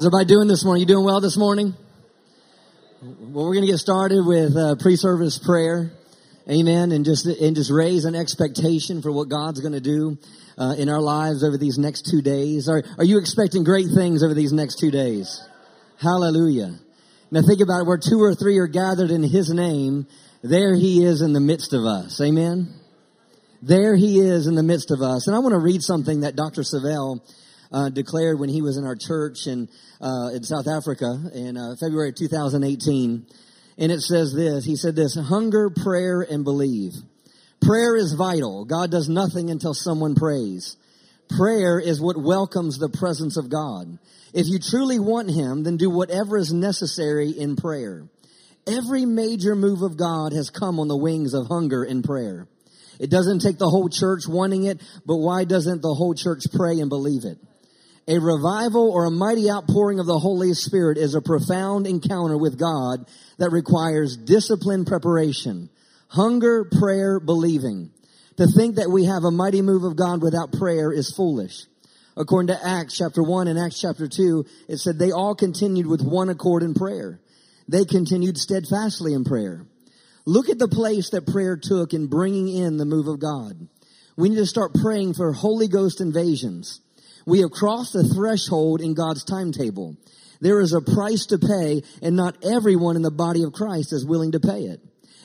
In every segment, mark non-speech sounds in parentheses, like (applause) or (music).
How's everybody doing this morning? You doing well this morning? Well, we're going to get started with uh, pre-service prayer. Amen. And just, and just raise an expectation for what God's going to do uh, in our lives over these next two days. Are, are you expecting great things over these next two days? Hallelujah. Now think about it. Where two or three are gathered in His name, there He is in the midst of us. Amen. There He is in the midst of us. And I want to read something that Dr. Savelle uh, declared when he was in our church in, uh, in South Africa in uh, February 2018. And it says this, he said this, hunger, prayer, and believe. Prayer is vital. God does nothing until someone prays. Prayer is what welcomes the presence of God. If you truly want Him, then do whatever is necessary in prayer. Every major move of God has come on the wings of hunger and prayer. It doesn't take the whole church wanting it, but why doesn't the whole church pray and believe it? A revival or a mighty outpouring of the Holy Spirit is a profound encounter with God that requires disciplined preparation, hunger, prayer, believing. To think that we have a mighty move of God without prayer is foolish. According to Acts chapter 1 and Acts chapter 2, it said they all continued with one accord in prayer. They continued steadfastly in prayer. Look at the place that prayer took in bringing in the move of God. We need to start praying for Holy Ghost invasions. We have crossed the threshold in God's timetable. There is a price to pay and not everyone in the body of Christ is willing to pay it.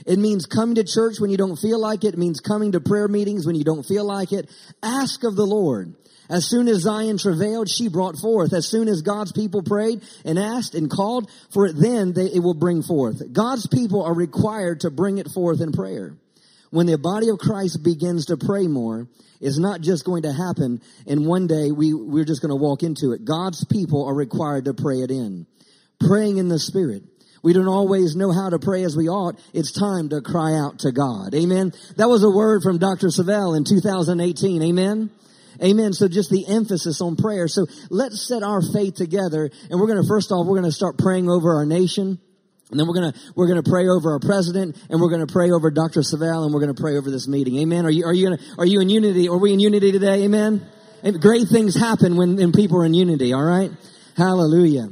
It means coming to church when you don't feel like it. It means coming to prayer meetings when you don't feel like it. Ask of the Lord. As soon as Zion travailed, she brought forth. As soon as God's people prayed and asked and called for it, then they, it will bring forth. God's people are required to bring it forth in prayer. When the body of Christ begins to pray more, it's not just going to happen and one day we, we're just going to walk into it. God's people are required to pray it in. Praying in the Spirit. We don't always know how to pray as we ought. It's time to cry out to God. Amen. That was a word from Dr. Savelle in 2018. Amen. Amen. So just the emphasis on prayer. So let's set our faith together and we're going to, first off, we're going to start praying over our nation. And then we're gonna we're gonna pray over our president, and we're gonna pray over Dr. Savelle, and we're gonna pray over this meeting. Amen. Are you are you gonna are you in unity? Are we in unity today? Amen. And great things happen when, when people are in unity. All right. Hallelujah.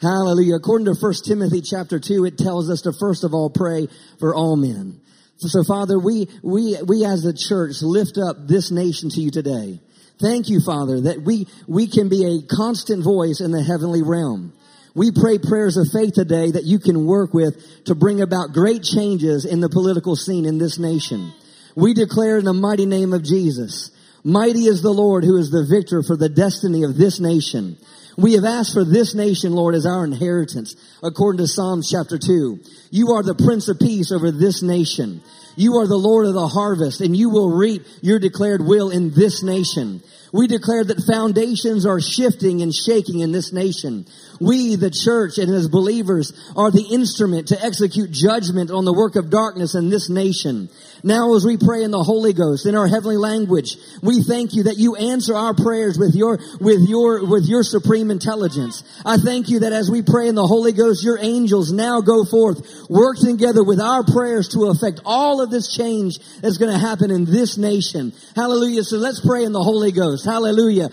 Hallelujah. According to 1 Timothy chapter 2, it tells us to first of all pray for all men. So, so Father, we, we, we as the church lift up this nation to you today. Thank you, Father, that we, we can be a constant voice in the heavenly realm. We pray prayers of faith today that you can work with to bring about great changes in the political scene in this nation. We declare in the mighty name of Jesus, mighty is the Lord who is the victor for the destiny of this nation. We have asked for this nation, Lord, as our inheritance, according to Psalms chapter 2. You are the Prince of Peace over this nation. You are the Lord of the harvest, and you will reap your declared will in this nation. We declare that foundations are shifting and shaking in this nation. We, the church and as believers, are the instrument to execute judgment on the work of darkness in this nation. Now as we pray in the Holy Ghost, in our heavenly language, we thank you that you answer our prayers with your, with your, with your supreme intelligence. I thank you that as we pray in the Holy Ghost, your angels now go forth, work together with our prayers to affect all of this change that's going to happen in this nation. Hallelujah. So let's pray in the Holy Ghost. Hallelujah.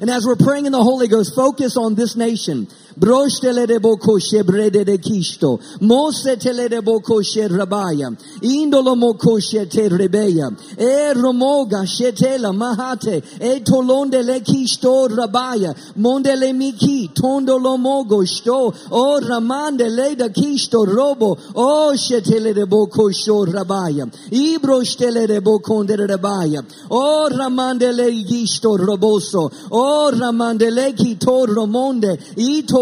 And as we're praying in the Holy Ghost, focus on this nation. Broštele de boko shebrede de kisto. Mose tele de boko rabaya. Indolo moko te rebeya. E romoga shetela mahate. E tolonde le kisto rabaya. Monde le miki. Tondo lo mogo sto. O ramande le da kisto robo. O shetele de boko sho rabaya. Ibro stele de boko de rabaya. O ramande le gisto roboso. O ramande le ki to romonde. Ito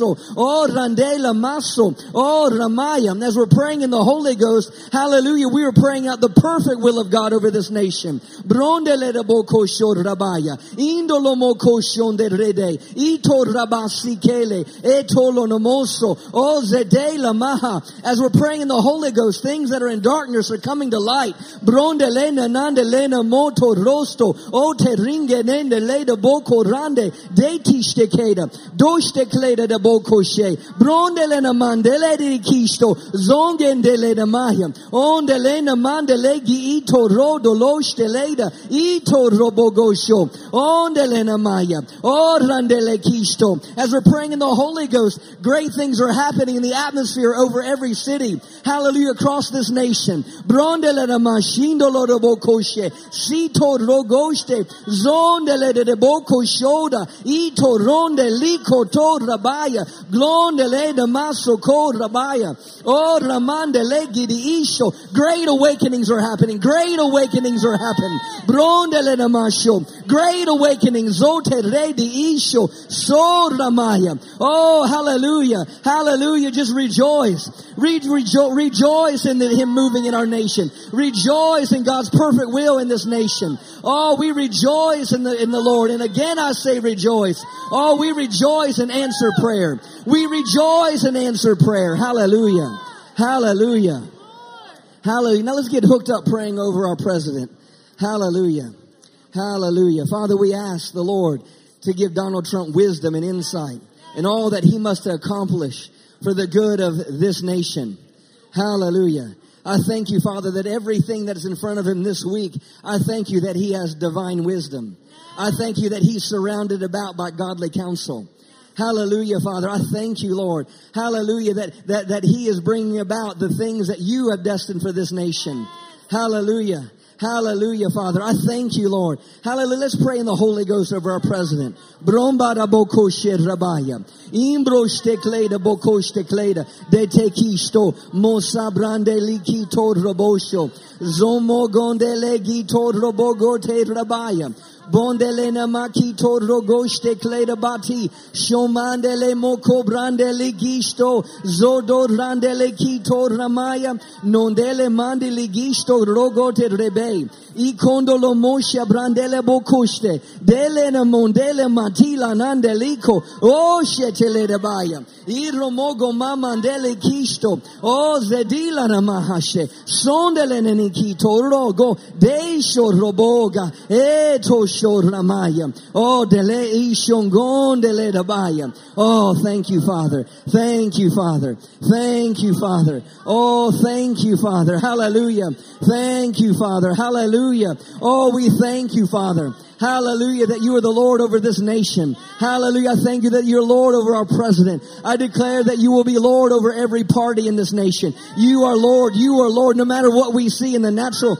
to oh randela maso oh ramaya as we're praying in the Holy Ghost hallelujah we are praying out the perfect will of God over this nation. Brondele de boko shor rabaya indolo moko shonde rede ito rabasi kele etolo nomoso oh zedela maha. As we're praying in the Holy Ghost things that are in darkness are coming to light. Brondelena nandelena moto rosto oh te ringe nende leda boko ran mande, de tishte keda, doshte kleda de bokoshe, brondele na mandele de kisto, zongendele de mahia, ondele na mandele gi ito rodo loshte leda, ito robogosho, ondele na maya, orandele kisto. As we're praying in the Holy Ghost, great things are happening in the atmosphere over every city. Hallelujah, across this nation. Brondele na mashindo lo robokoshe, sito rogoste, zondele de boko shoda, ito ronde liko to rabaya, glonde le de maso ko rabaya, oh ramande legi di isho. Great awakenings are happening. Great awakenings are happening. Bronde le de. Great awakenings. Zote re di isho. So ramaya. Oh, hallelujah. Hallelujah. Just rejoice. Re- rejo- rejoice in the, Him moving in our nation. Rejoice in God's perfect will in this nation. Oh, we rejoice in the, in the Lord. And again, I say rejoice. Oh, we rejoice and answer prayer. We rejoice and answer prayer. Hallelujah. Hallelujah. Hallelujah. Now let's get hooked up praying over our president. Hallelujah. Hallelujah. Father, we ask the Lord to give Donald Trump wisdom and insight in all that he must accomplish for the good of this nation. Hallelujah. I thank you, Father, that everything that is in front of him this week, I thank you that he has divine wisdom. I thank you that he's surrounded about by godly counsel. Hallelujah, Father. I thank you, Lord. Hallelujah, that, that, that he is bringing about the things that you have destined for this nation. Hallelujah. Hallelujah, Father. I thank you, Lord. Hallelujah. Let's pray in the Holy Ghost over our president. Kleda. De brande liki. Zomo gondele. Bondelena maki toro goste kleda bati. Shomandele moko brandele gisto. Zodo randele kito ramaya. Nondele mandele gisto rogote rebe. I condolo mosha brandele bokuste. Dele na mondele matila nandeliko. O shetele rebaya. I romogo mamandele kisto. O zedila na mahashe. Sondele nenikito rogo. Deisho roboga. Eto Ramaya. Oh, dele ishongon dele dabaya. Oh, thank you, Father. Thank you, Father. Thank you, Father. Oh, thank you, Father. Hallelujah. Thank you, Father. Hallelujah. Oh, we thank you, Father. Hallelujah, that you are the Lord over this nation. Hallelujah. I thank you that you're Lord over our president. I declare that you will be Lord over every party in this nation. You are Lord. You are Lord no matter what we see in the natural.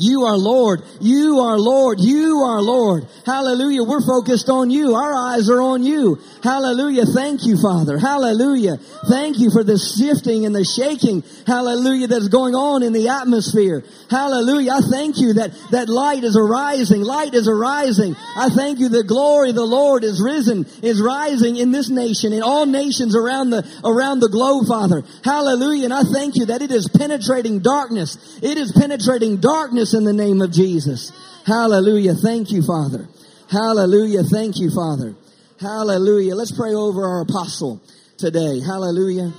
You are Lord. You are Lord. You are Lord. Hallelujah. We're focused on you. Our eyes are on you. Hallelujah. Thank you, Father. Hallelujah. Thank you for the shifting and the shaking. Hallelujah. That's going on in the atmosphere. Hallelujah. I thank you that, that light is arising. Light is arising. I thank you the glory of the Lord is risen, is rising in this nation, in all nations around the, around the globe, Father. Hallelujah. And I thank you that it is penetrating darkness. It is penetrating darkness in the name of Jesus. Hallelujah. Thank you, Father. Hallelujah. Thank you, Father. Hallelujah. Let's pray over our apostle today. Hallelujah.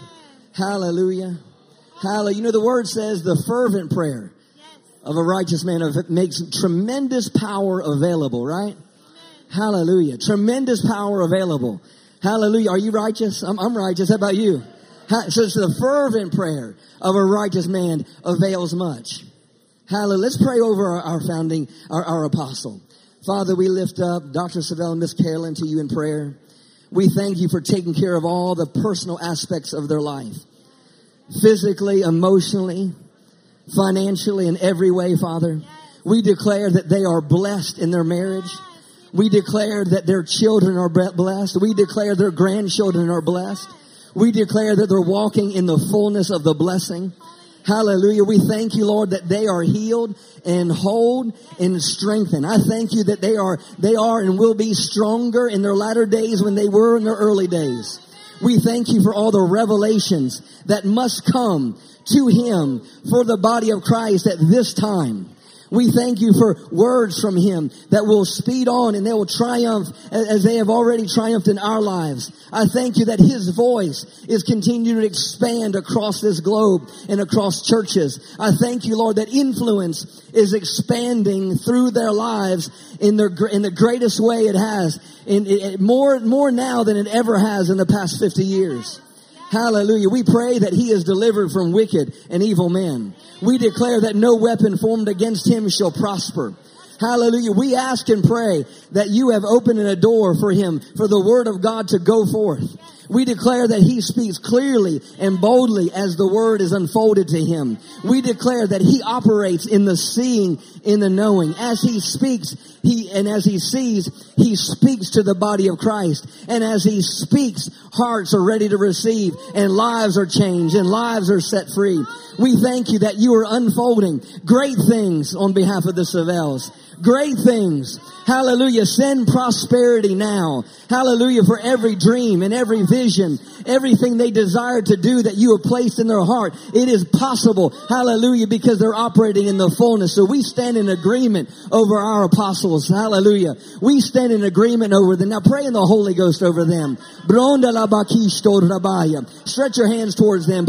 Hallelujah. Hallelujah. You know, the word says the fervent prayer of a righteous man makes tremendous power available, right? Hallelujah. Tremendous power available. Hallelujah. Are you righteous? I'm, I'm righteous. How about you? So it's the fervent prayer of a righteous man avails much. Hallelujah. Let's pray over our, founding, our, our apostle. Father, we lift up Dr. Savelle and Miss Carolyn to you in prayer. We thank you for taking care of all the personal aspects of their life. Physically, emotionally, financially, in every way, Father. We declare that they are blessed in their marriage. We declare that their children are blessed. We declare their grandchildren are blessed. We declare that they're walking in the fullness of the blessing. Hallelujah. We thank you, Lord, that they are healed and whole and strengthened. I thank you that they are, they are and will be stronger in their latter days when they were in their early days. We thank you for all the revelations that must come to him for the body of Christ at this time. We thank you for words from him that will speed on and they will triumph as they have already triumphed in our lives. I thank you that his voice is continuing to expand across this globe and across churches. I thank you, Lord, that influence is expanding through their lives in their, in the greatest way it has in, in more, more now than it ever has in the past 50 years. Hallelujah. We pray that he is delivered from wicked and evil men. We declare that no weapon formed against him shall prosper. Hallelujah. We ask and pray that you have opened a door for him, for the word of God to go forth. We declare that he speaks clearly and boldly as the word is unfolded to him. We declare that he operates in the seeing, in the knowing. As he speaks, he, and as he sees, he speaks to the body of Christ. And as he speaks, hearts are ready to receive and lives are changed and lives are set free. We thank you that you are unfolding great things on behalf of the Savelles. Great things. Hallelujah. Send prosperity now. Hallelujah for every dream and every vision, everything they desire to do that you have placed in their heart. It is possible. Hallelujah because they're operating in the fullness. So we stand in agreement over our apostles. Hallelujah. We stand in agreement over them. Now pray in the Holy Ghost over them. Stretch your hands towards them.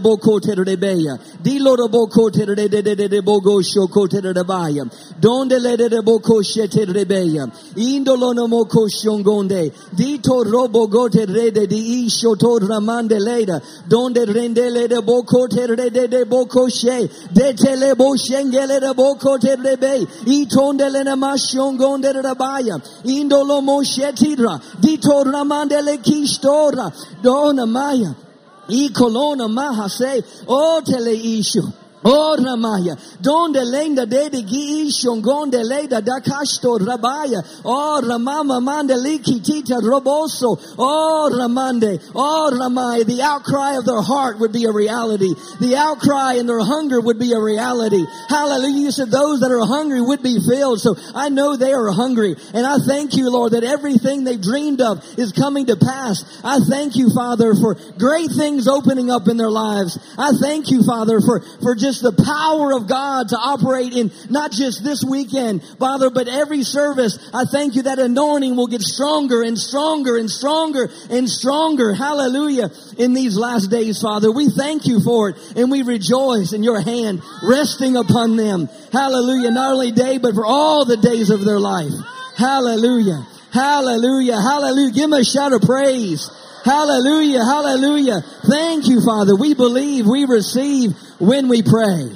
Boko terebeya. Dilo de boko tere de de de bogo shoko terebaya. Donde le de boko sheterebeya. Indolo no moko shongonde. Dito robo gote rede di isho to ramande leda. Donde rendele de boko tere de boko she. De tele bo shengele de boko terebe. Itondele na mashongonde rabaya. Indolo mo shetidra. Dito ramande le kistora. Dona maya. I colonna maha say, oh tele isho. Oh Ramaya, donde lenda de de gi shongonde leda da kashto rabaya. Oh Ramama mande liki tita roboso. Oh Ramande. Oh Ramaya. The outcry of their heart would be a reality. The outcry and their hunger would be a reality. Hallelujah. You said those that are hungry would be filled. So I know they are hungry. And I thank you, Lord, that everything they dreamed of is coming to pass. I thank you, Father, for great things opening up in their lives. I thank you, Father, for, for just just the power of God to operate in not just this weekend, Father, but every service. I thank you that anointing will get stronger and stronger and stronger and stronger. Hallelujah. In these last days, Father, we thank you for it and we rejoice in your hand resting upon them. Hallelujah. Not only day, but for all the days of their life. Hallelujah. Hallelujah. Hallelujah. Give them a shout of praise. Hallelujah. Hallelujah. Thank you, Father. We believe, we receive when we pray.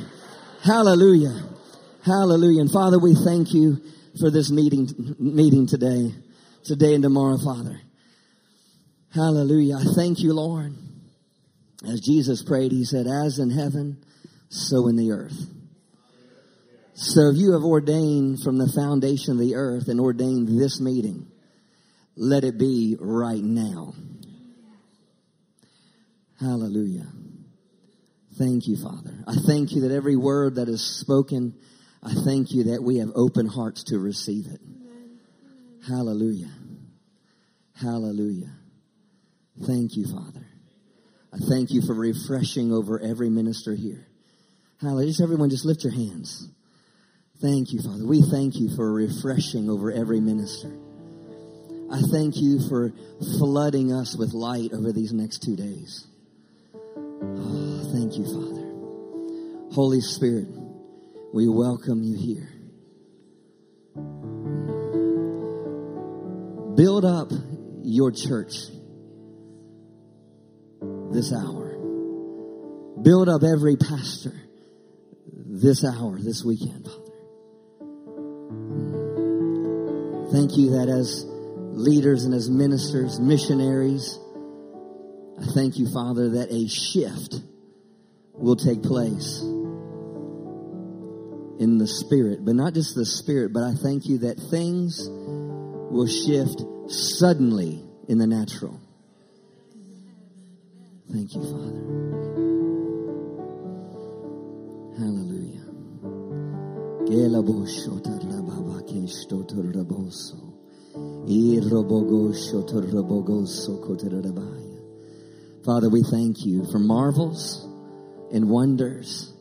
Hallelujah. Hallelujah. And Father, we thank you for this meeting, meeting today, today and tomorrow, Father. Hallelujah. I thank you, Lord. As Jesus prayed, he said, as in heaven, so in the earth. So if you have ordained from the foundation of the earth and ordained this meeting, let it be right now. Hallelujah. Thank you, Father. I thank you that every word that is spoken, I thank you that we have open hearts to receive it. Hallelujah. Hallelujah. Thank you, Father. I thank you for refreshing over every minister here. Hallelujah. Just everyone, just lift your hands. Thank you, Father. We thank you for refreshing over every minister. I thank you for flooding us with light over these next two days. Oh, thank you, Father. Holy Spirit, we welcome you here. Build up your church this hour. Build up every pastor this hour, this weekend, Father. Thank you that as leaders and as ministers, missionaries, I thank you, Father, that a shift will take place in the spirit, but not just the spirit, but I thank you that things will shift suddenly in the natural. Thank you, Father. Hallelujah. Father, we thank you for marvels and wonders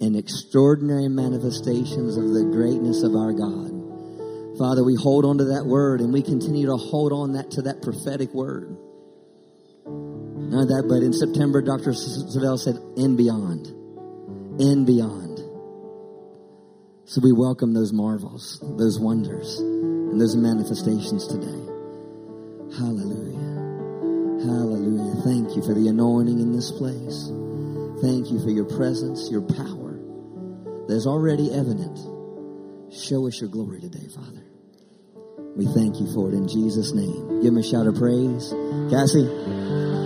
and extraordinary manifestations of the greatness of our God. Father, we hold on to that word and we continue to hold on that to that prophetic word. Not that, but in September, Dr. Savelle said, and beyond. And beyond. So we welcome those marvels, those wonders, and those manifestations today. Hallelujah. Hallelujah. Thank you for the anointing in this place. Thank you for your presence, your power that is already evident. Show us your glory today, Father. We thank you for it in Jesus' name. Give him a shout of praise. Cassie.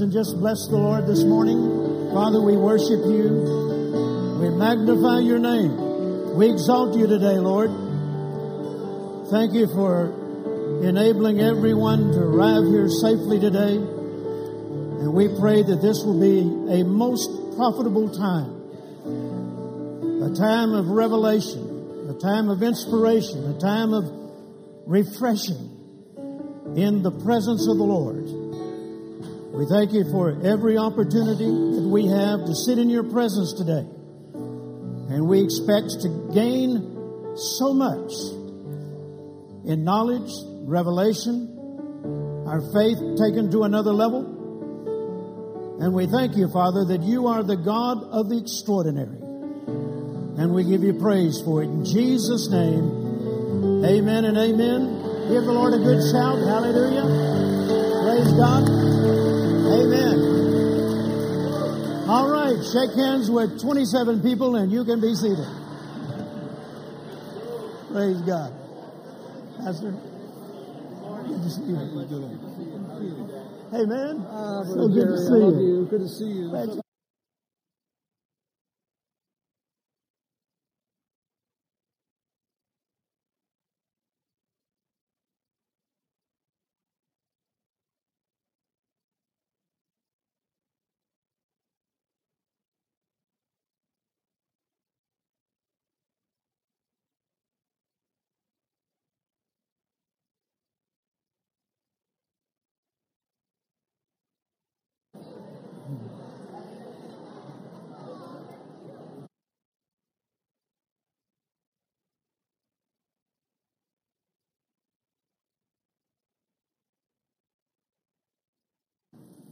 And just bless the Lord this morning. Father, we worship you. We magnify your name. We exalt you today, Lord. Thank you for enabling everyone to arrive here safely today. And we pray that this will be a most profitable time. A time of revelation, a time of inspiration, a time of refreshing in the presence of the Lord. We thank you for every opportunity that we have to sit in your presence today. And we expect to gain so much in knowledge, revelation, our faith taken to another level. And we thank you, Father, that you are the God of the extraordinary. And we give you praise for it. In Jesus' name, amen and amen. Give the Lord a good shout. Hallelujah. Praise God. Amen. All right. Shake hands with 27 people and you can be seated. Praise God. Pastor. Good to see you. Hey, man. Uh, so good to see you. you. Good to see you.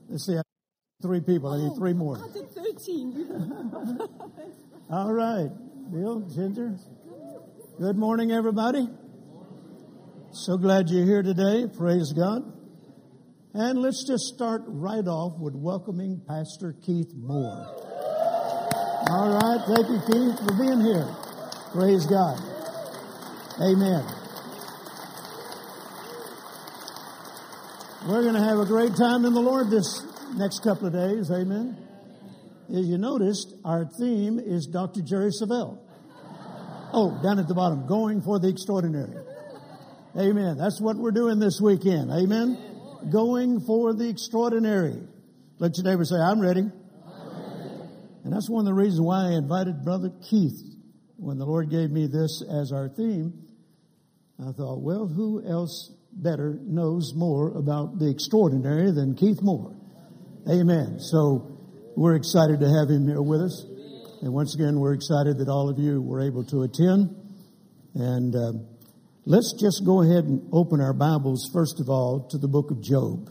Let's see. I Three people. I need oh, three more. I did 13. (laughs) All right. Bill, Ginger. Good morning, everybody. So glad you're here today. Praise God. And let's just start right off with welcoming Pastor Keith Moore. All right. Thank you, Keith, for being here. Praise God. Amen. We're going to have a great time in the Lord this next couple of days. Amen. As you noticed, our theme is Dr. Jerry Savelle. Oh, down at the bottom, going for the extraordinary. Amen. That's what we're doing this weekend. Amen. Going for the extraordinary. Let your neighbor say, I'm ready. And that's one of the reasons why I invited Brother Keith when the Lord gave me this as our theme. I thought, well, who else better knows more about the extraordinary than Keith Moore? Amen. So we're excited to have him here with us. And once again, we're excited that all of you were able to attend. And uh, let's just go ahead and open our Bibles, first of all, to the book of Job.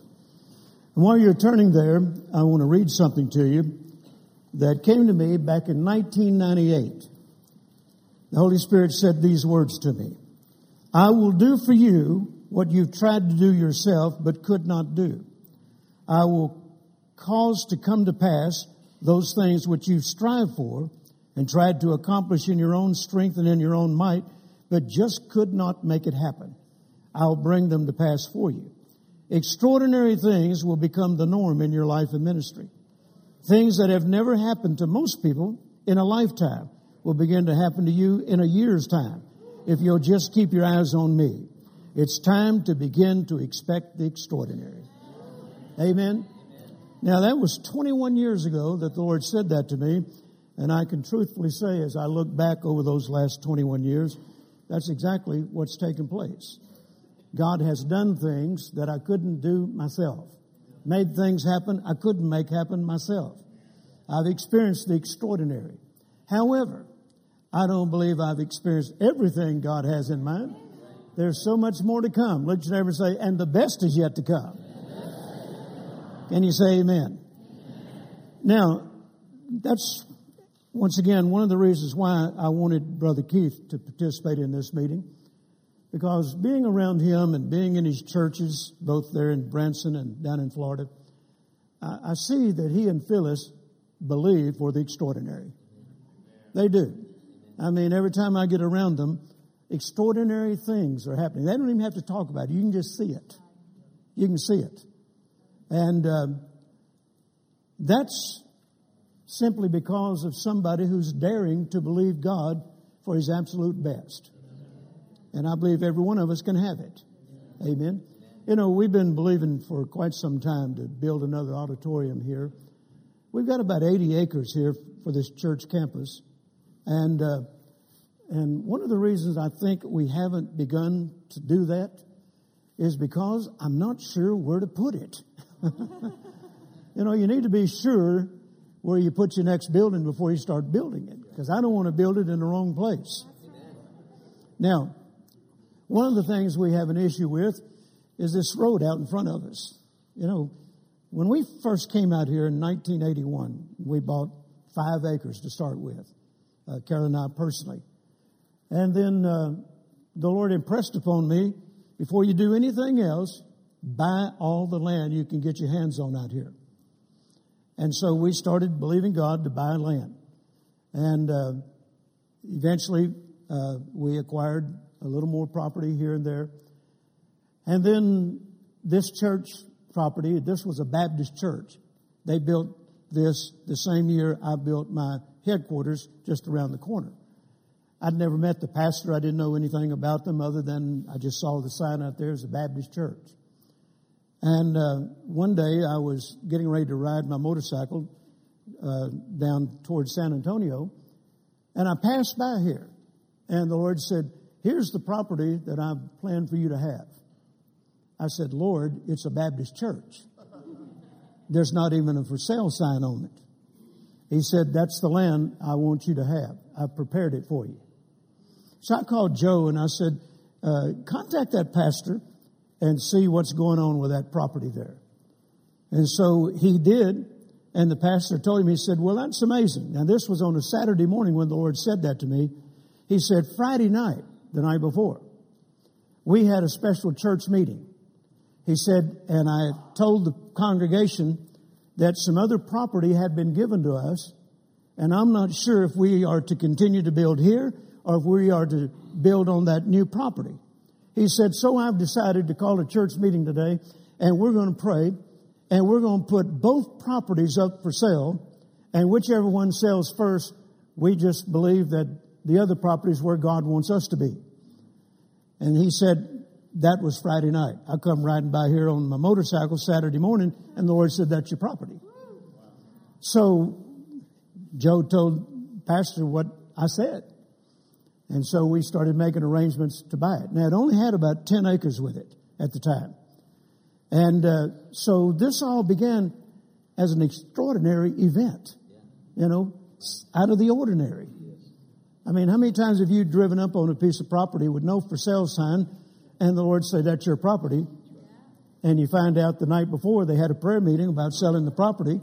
And while you're turning there, I want to read something to you that came to me back in 1998. The Holy Spirit said these words to me. I will do for you what you've tried to do yourself but could not do. I will cause to come to pass those things which you strive for and tried to accomplish in your own strength and in your own might, but just could not make it happen. I'll bring them to pass for you. Extraordinary things will become the norm in your life and ministry. Things that have never happened to most people in a lifetime will begin to happen to you in a year's time if you'll just keep your eyes on me. It's time to begin to expect the extraordinary. Amen. Now that was 21 years ago that the Lord said that to me. And I can truthfully say as I look back over those last 21 years, that's exactly what's taken place. God has done things that I couldn't do myself. Made things happen I couldn't make happen myself. I've experienced the extraordinary. However, I don't believe I've experienced everything God has in mind. There's so much more to come. Let your neighbor say, and the best is yet to come. Can you say amen? Now, that's once again one of the reasons why I wanted Brother Keith to participate in this meeting. Because being around him and being in his churches, both there in Branson and down in Florida, I, I see that he and Phyllis believe for the extraordinary. They do. I mean, every time I get around them, extraordinary things are happening. They don't even have to talk about it. You can just see it. You can see it. And uh, that's simply because of somebody who's daring to believe God for his absolute best. And I believe every one of us can have it. Amen. You know, we've been believing for quite some time to build another auditorium here. We've got about 80 acres here for this church campus. And, uh, and one of the reasons I think we haven't begun to do that is because I'm not sure where to put it. (laughs) you know, you need to be sure where you put your next building before you start building it, because I don't want to build it in the wrong place. Now, one of the things we have an issue with is this road out in front of us. You know, when we first came out here in 1981, we bought five acres to start with, uh, Carol and I personally. And then uh, the Lord impressed upon me, before you do anything else, buy all the land you can get your hands on out here. And so we started believing God to buy land. And uh, eventually uh, we acquired a little more property here and there. And then this church property, this was a Baptist church. They built this the same year I built my headquarters just around the corner. I'd never met the pastor. I didn't know anything about them other than I just saw the sign out there as a Baptist church. And uh, one day I was getting ready to ride my motorcycle uh, down towards San Antonio, and I passed by here, and the Lord said, "Here's the property that I've planned for you to have." I said, "Lord, it's a Baptist church. There's not even a for sale sign on it." He said, "That's the land I want you to have. I've prepared it for you." So I called Joe and I said, uh, "Contact that pastor." and see what's going on with that property there. And so he did, and the pastor told him, he said, Well, that's amazing. Now, this was on a Saturday morning when the Lord said that to me. He said, Friday night, the night before, we had a special church meeting. He said, and I told the congregation that some other property had been given to us, and I'm not sure if we are to continue to build here or if we are to build on that new property. He said, So I've decided to call a church meeting today, and we're going to pray, and we're going to put both properties up for sale, and whichever one sells first, we just believe that the other property is where God wants us to be. And he said, that was Friday night. I come riding by here on my motorcycle Saturday morning, and the Lord said, That's your property. So Joe told Pastor what I said. And so we started making arrangements to buy it. Now, it only had about 10 acres with it at the time. And uh, so this all began as an extraordinary event, you know, out of the ordinary. I mean, how many times have you driven up on a piece of property with no for sale sign and the Lord say that's your property? And you find out the night before they had a prayer meeting about selling the property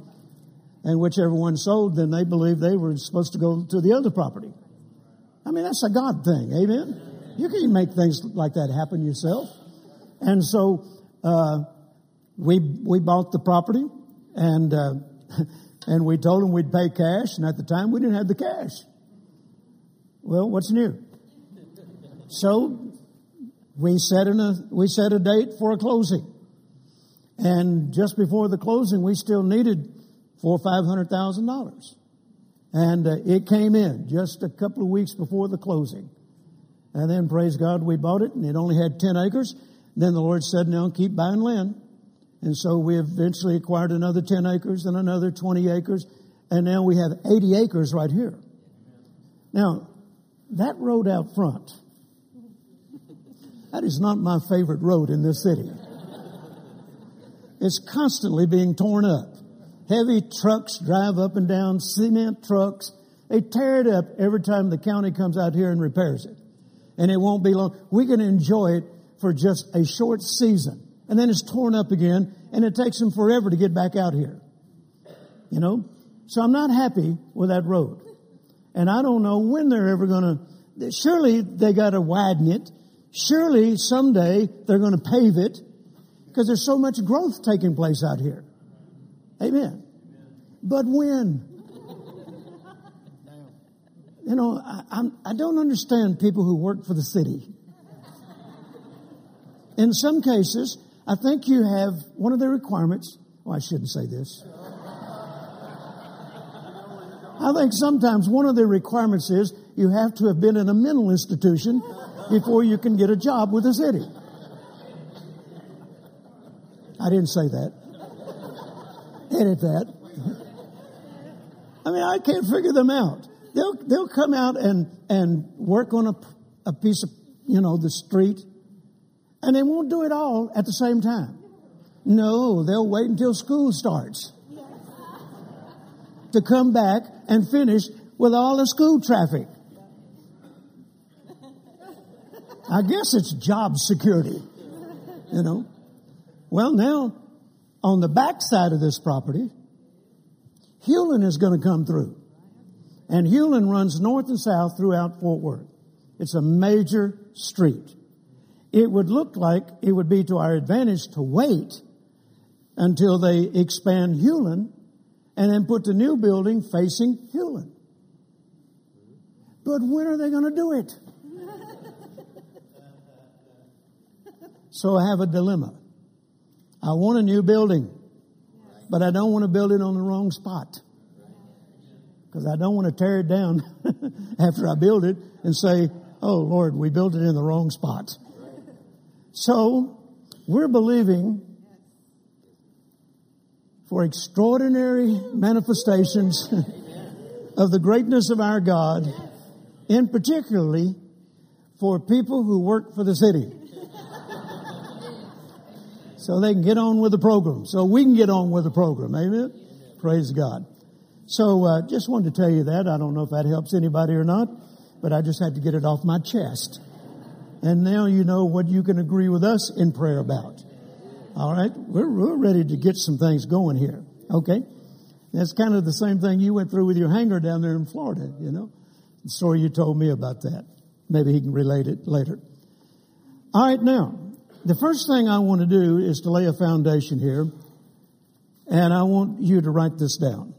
and whichever one sold, then they believed they were supposed to go to the other property. I mean, that's a God thing. Amen. You can't make things like that happen yourself. And so, uh, we, we bought the property and, uh, (laughs) and we told them we'd pay cash. And at the time we didn't have the cash. Well, what's new? So we set in a, we set a date for a closing. And just before the closing, we still needed four or five hundred thousand dollars. And uh, it came in just a couple of weeks before the closing. And then, praise God, we bought it, and it only had 10 acres. Then the Lord said, now keep buying land. And so we eventually acquired another 10 acres and another 20 acres. And now we have 80 acres right here. Now, that road out front, that is not my favorite road in this city. It's constantly being torn up. Heavy trucks drive up and down, cement trucks. They tear it up every time the county comes out here and repairs it. And it won't be long. We can enjoy it for just a short season. And then it's torn up again, and it takes them forever to get back out here. You know? So I'm not happy with that road. And I don't know when they're ever gonna, surely they gotta widen it. Surely someday they're gonna pave it. Because there's so much growth taking place out here. Amen. But when? You know, I, I'm, I don't understand people who work for the city. In some cases, I think you have one of the requirements Oh, I shouldn't say this. I think sometimes one of the requirements is you have to have been in a mental institution before you can get a job with the city. I didn't say that. Edit that. I mean, I can't figure them out. They'll, they'll come out and, and work on a, a piece of, you know, the street, and they won't do it all at the same time. No, they'll wait until school starts to come back and finish with all the school traffic. I guess it's job security, you know. Well, now, on the back side of this property, Hulen is going to come through. And Hulen runs north and south throughout Fort Worth. It's a major street. It would look like it would be to our advantage to wait until they expand Hulen and then put the new building facing Hulen. But when are they going to do it? (laughs) so I have a dilemma. I want a new building, but I don't want to build it on the wrong spot. Because I don't want to tear it down (laughs) after I build it and say, oh Lord, we built it in the wrong spot. So we're believing for extraordinary manifestations (laughs) of the greatness of our God, and particularly for people who work for the city. So they can get on with the program. So we can get on with the program. Amen? Praise God. So uh, just wanted to tell you that. I don't know if that helps anybody or not, but I just had to get it off my chest. And now you know what you can agree with us in prayer about. All right, we're, we're ready to get some things going here. Okay, that's kind of the same thing you went through with your hangar down there in Florida. You know, the story you told me about that. Maybe he can relate it later. All right, now the first thing I want to do is to lay a foundation here, and I want you to write this down.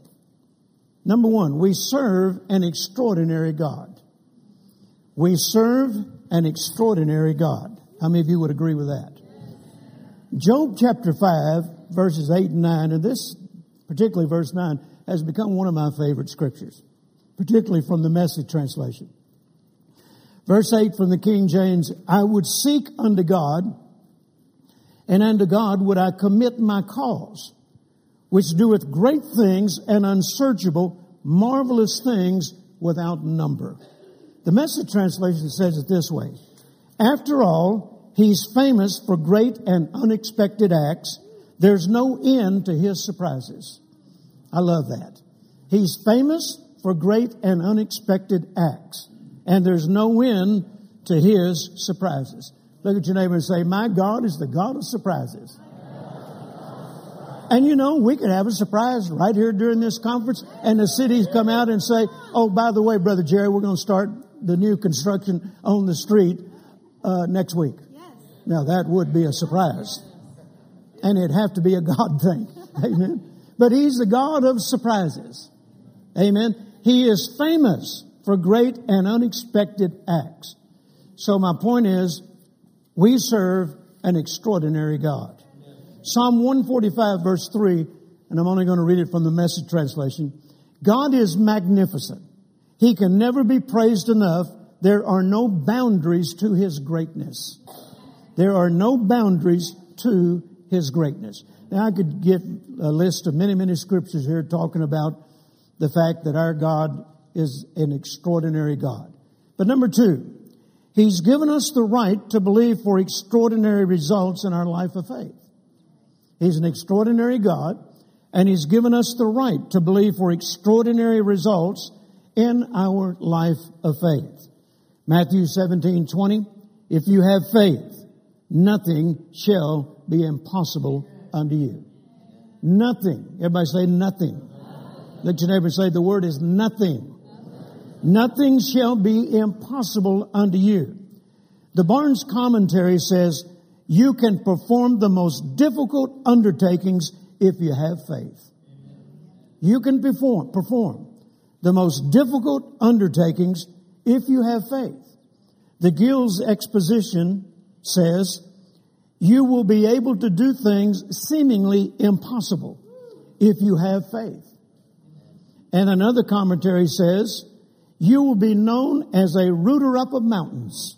Number one, we serve an extraordinary God. We serve an extraordinary God. How many of you would agree with that? Job chapter 5, verses 8 and 9, and this, particularly verse 9, has become one of my favorite scriptures, particularly from the message translation. Verse 8 from the King James, I would seek unto God, and unto God would I commit my cause, which doeth great things and unsearchable, marvelous things without number. The message translation says it this way. After all, He's famous for great and unexpected acts. There's no end to his surprises. I love that. He's famous for great and unexpected acts. And there's no end to his surprises. Look at your neighbor and say, My God is the God of surprises. And you know, we could have a surprise right here during this conference and the cities come out and say, Oh, by the way, Brother Jerry, we're going to start the new construction on the street uh, next week. Yes. Now that would be a surprise. And it'd have to be a God (laughs) thing. Amen. But He's the God of surprises. Amen. He is famous for great and unexpected acts. So my point is, we serve an extraordinary God. Psalm 145 verse 3, and I'm only going to read it from the message translation. God is magnificent. He can never be praised enough. There are no boundaries to His greatness. There are no boundaries to His greatness. Now I could give a list of many, many scriptures here talking about the fact that our God is an extraordinary God. But number two, He's given us the right to believe for extraordinary results in our life of faith. He's an extraordinary God, and He's given us the right to believe for extraordinary results in our life of faith. Matthew 17, 20, if you have faith nothing shall be impossible unto you. Nothing. Everybody say nothing. Let your neighbor say the word is nothing. Nothing shall be impossible unto you. The Barnes commentary says you can perform the most difficult undertakings if you have faith. You can perform, perform the most difficult undertakings if you have faith. The Gill's exposition says, You will be able to do things seemingly impossible if you have faith. And another commentary says, you will be known as a rooter up of mountains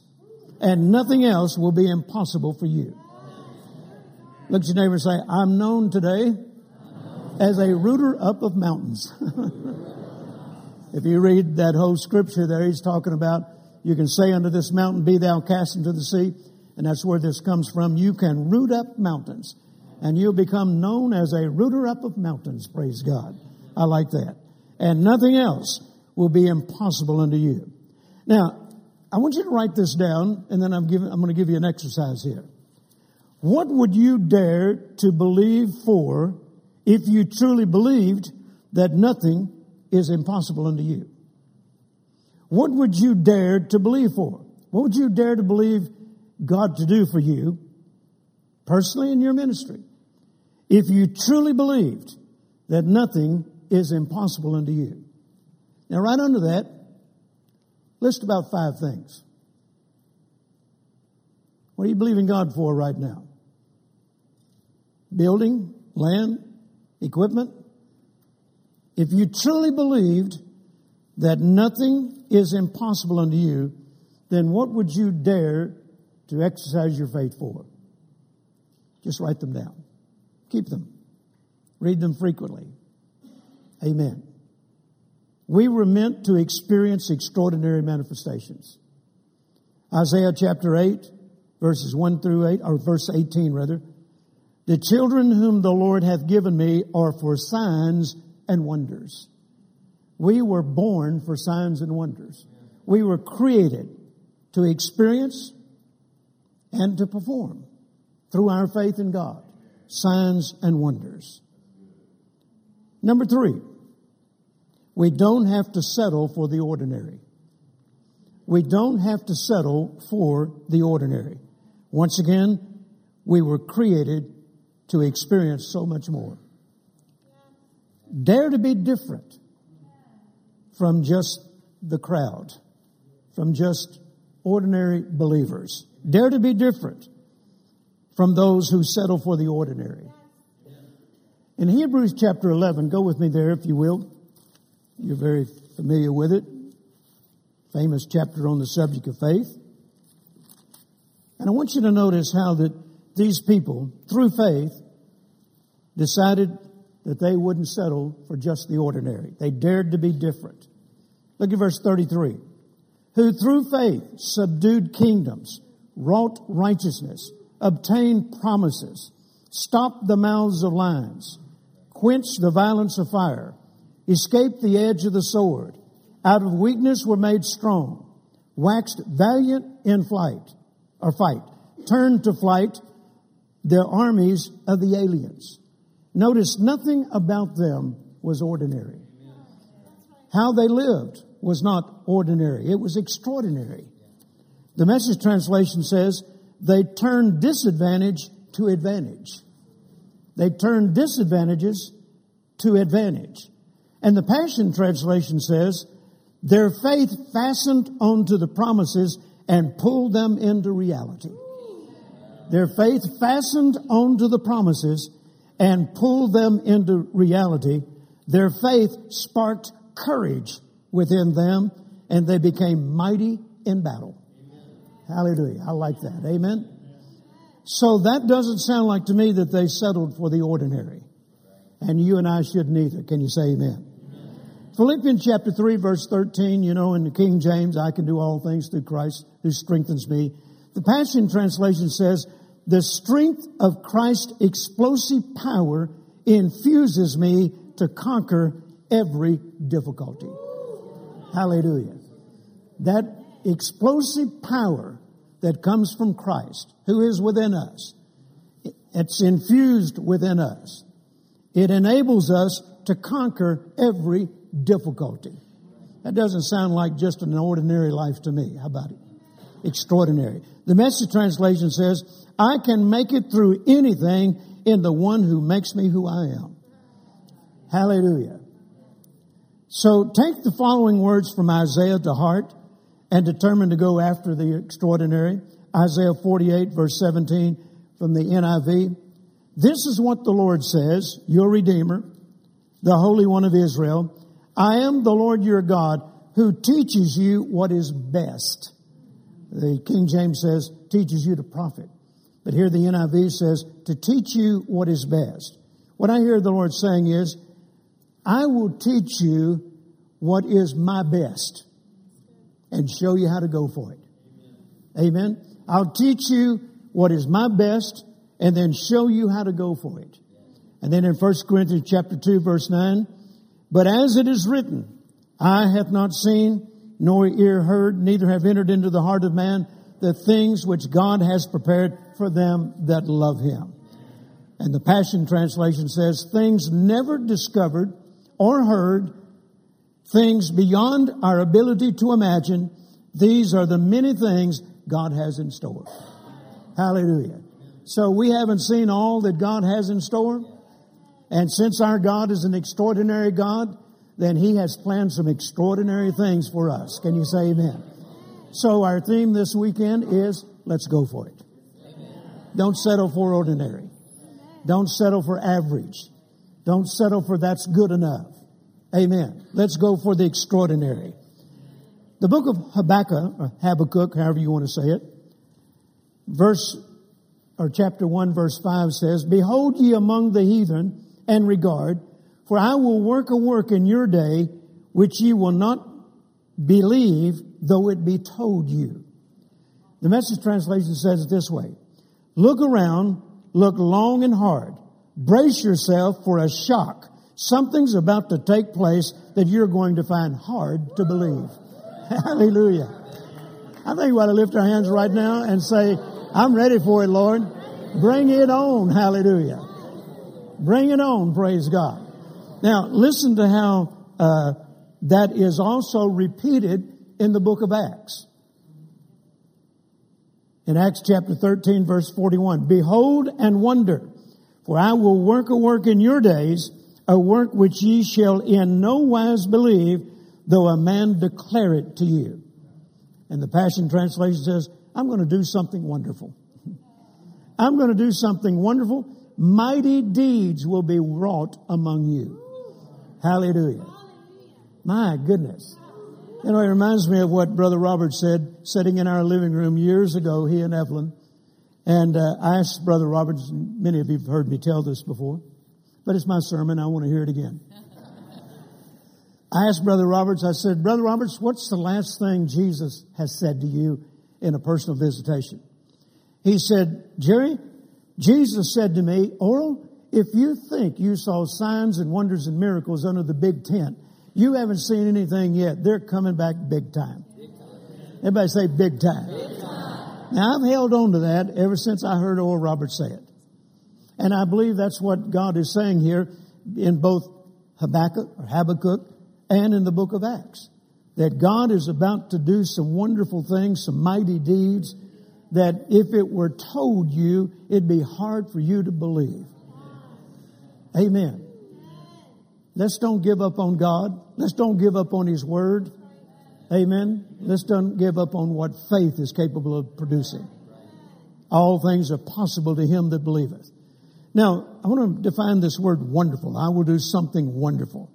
and nothing else will be impossible for you. Look at your neighbor and say, I'm known today as a rooter up of mountains. (laughs) if you read that whole scripture there, he's talking about you can say unto this mountain, be thou cast into the sea. And that's where this comes from. You can root up mountains and you'll become known as a rooter up of mountains. Praise God. I like that. And nothing else will be impossible unto you. Now, I want you to write this down and then I'm giving, I'm going to give you an exercise here. What would you dare to believe for if you truly believed that nothing is impossible unto you? What would you dare to believe for? What would you dare to believe God to do for you personally in your ministry? If you truly believed that nothing is impossible unto you. Now right under that, list about five things. What are you believing God for right now? building, land, equipment. If you truly believed that nothing is impossible unto you, then what would you dare to exercise your faith for? Just write them down. Keep them. Read them frequently. Amen. We were meant to experience extraordinary manifestations. Isaiah chapter 8, verses 1 through 8, or verse 18 rather, the children whom the Lord hath given me are for signs and wonders. We were born for signs and wonders. We were created to experience and to perform through our faith in God. Signs and wonders. Number three, we don't have to settle for the ordinary. We don't have to settle for the ordinary. Once again, we were created to experience so much more. Dare to be different from just the crowd, from just ordinary believers. Dare to be different from those who settle for the ordinary. In Hebrews chapter 11, go with me there if you will. You're very familiar with it. Famous chapter on the subject of faith. And I want you to notice how that these people, through faith, decided that they wouldn't settle for just the ordinary. They dared to be different. Look at verse 33. Who through faith subdued kingdoms, wrought righteousness, obtained promises, stopped the mouths of lions, quenched the violence of fire, escaped the edge of the sword, out of weakness were made strong, waxed valiant in flight, or fight, turned to flight the armies of the aliens. Notice nothing about them was ordinary. How they lived was not ordinary. It was extraordinary. The message translation says they turned disadvantage to advantage. They turned disadvantages to advantage. And the Passion Translation says their faith fastened onto the promises and pulled them into reality. Their faith fastened onto the promises and pulled them into reality, their faith sparked courage within them and they became mighty in battle. Hallelujah. I like that. Amen. So that doesn't sound like to me that they settled for the ordinary. And you and I shouldn't either. Can you say amen? Philippians chapter 3 verse 13, you know, in the King James, I can do all things through Christ who strengthens me. The Passion Translation says, the strength of Christ's explosive power infuses me to conquer every difficulty. Hallelujah. That explosive power that comes from Christ, who is within us, it's infused within us. It enables us to conquer every difficulty. That doesn't sound like just an ordinary life to me. How about it? Extraordinary. The message translation says, I can make it through anything in the one who makes me who I am. Hallelujah. So take the following words from Isaiah to heart and determine to go after the extraordinary. Isaiah 48 verse 17, from the NIV. This is what the Lord says, your Redeemer, the Holy One of Israel. I am the Lord your God who teaches you what is best. The King James says, teaches you to profit. But here the NIV says, to teach you what is best. What I hear the Lord saying is, I will teach you what is my best and show you how to go for it. Amen. I'll teach you what is my best and then show you how to go for it. And then in 1 Corinthians chapter 2 verse 9, but as it is written, eye hath not seen, nor ear heard, neither have entered into the heart of man the things which God has prepared for them that love him. And the Passion Translation says, things never discovered or heard, things beyond our ability to imagine, these are the many things God has in store. Hallelujah. So we haven't seen all that God has in store. And since our God is an extraordinary God, then He has planned some extraordinary things for us. Can you say amen? So our theme this weekend is let's go for it. Don't settle for ordinary. Don't settle for average. Don't settle for that's good enough. Amen. Let's go for the extraordinary. The book of Habakkuk, Habakkuk, however you want to say it, verse, or chapter 1 verse 5 says, Behold ye among the heathen and regard, for I will work a work in your day which ye will not believe though it be told you. The message translation says it this way. Look around, look long and hard. Brace yourself for a shock. Something's about to take place that you're going to find hard to believe. (laughs) Hallelujah. I think we ought to lift our hands right now and say, I'm ready for it, Lord. Bring it on. Hallelujah. Bring it on. Praise God. Now, listen to how uh, that is also repeated in the book of Acts. In Acts chapter 13 verse 41, Behold and wonder, for I will work a work in your days, a work which ye shall in no wise believe, though a man declare it to you. And the Passion Translation says, I'm going to do something wonderful. I'm going to do something wonderful. Mighty deeds will be wrought among you. Hallelujah. My goodness. You know, it reminds me of what Brother Robert said sitting in our living room years ago, he and Evelyn. And uh, I asked Brother Roberts, many of you have heard me tell this before, but it's my sermon. I want to hear it again. I asked Brother Roberts, I said, Brother Roberts, what's the last thing Jesus has said to you in a personal visitation? He said, Jerry, Jesus said to me, Oral, if you think you saw signs and wonders and miracles under the big tent, you haven't seen anything yet. They're coming back big time. Everybody say big time. big time. Now I've held on to that ever since I heard Oral Roberts say it. And I believe that's what God is saying here in both Habakkuk or Habakkuk and in the book of Acts. That God is about to do some wonderful things, some mighty deeds that if it were told you, it'd be hard for you to believe. Amen. Let's don't give up on God. Let's don't give up on His Word. Amen. Let's don't give up on what faith is capable of producing. All things are possible to him that believeth. Now, I want to define this word wonderful. I will do something wonderful.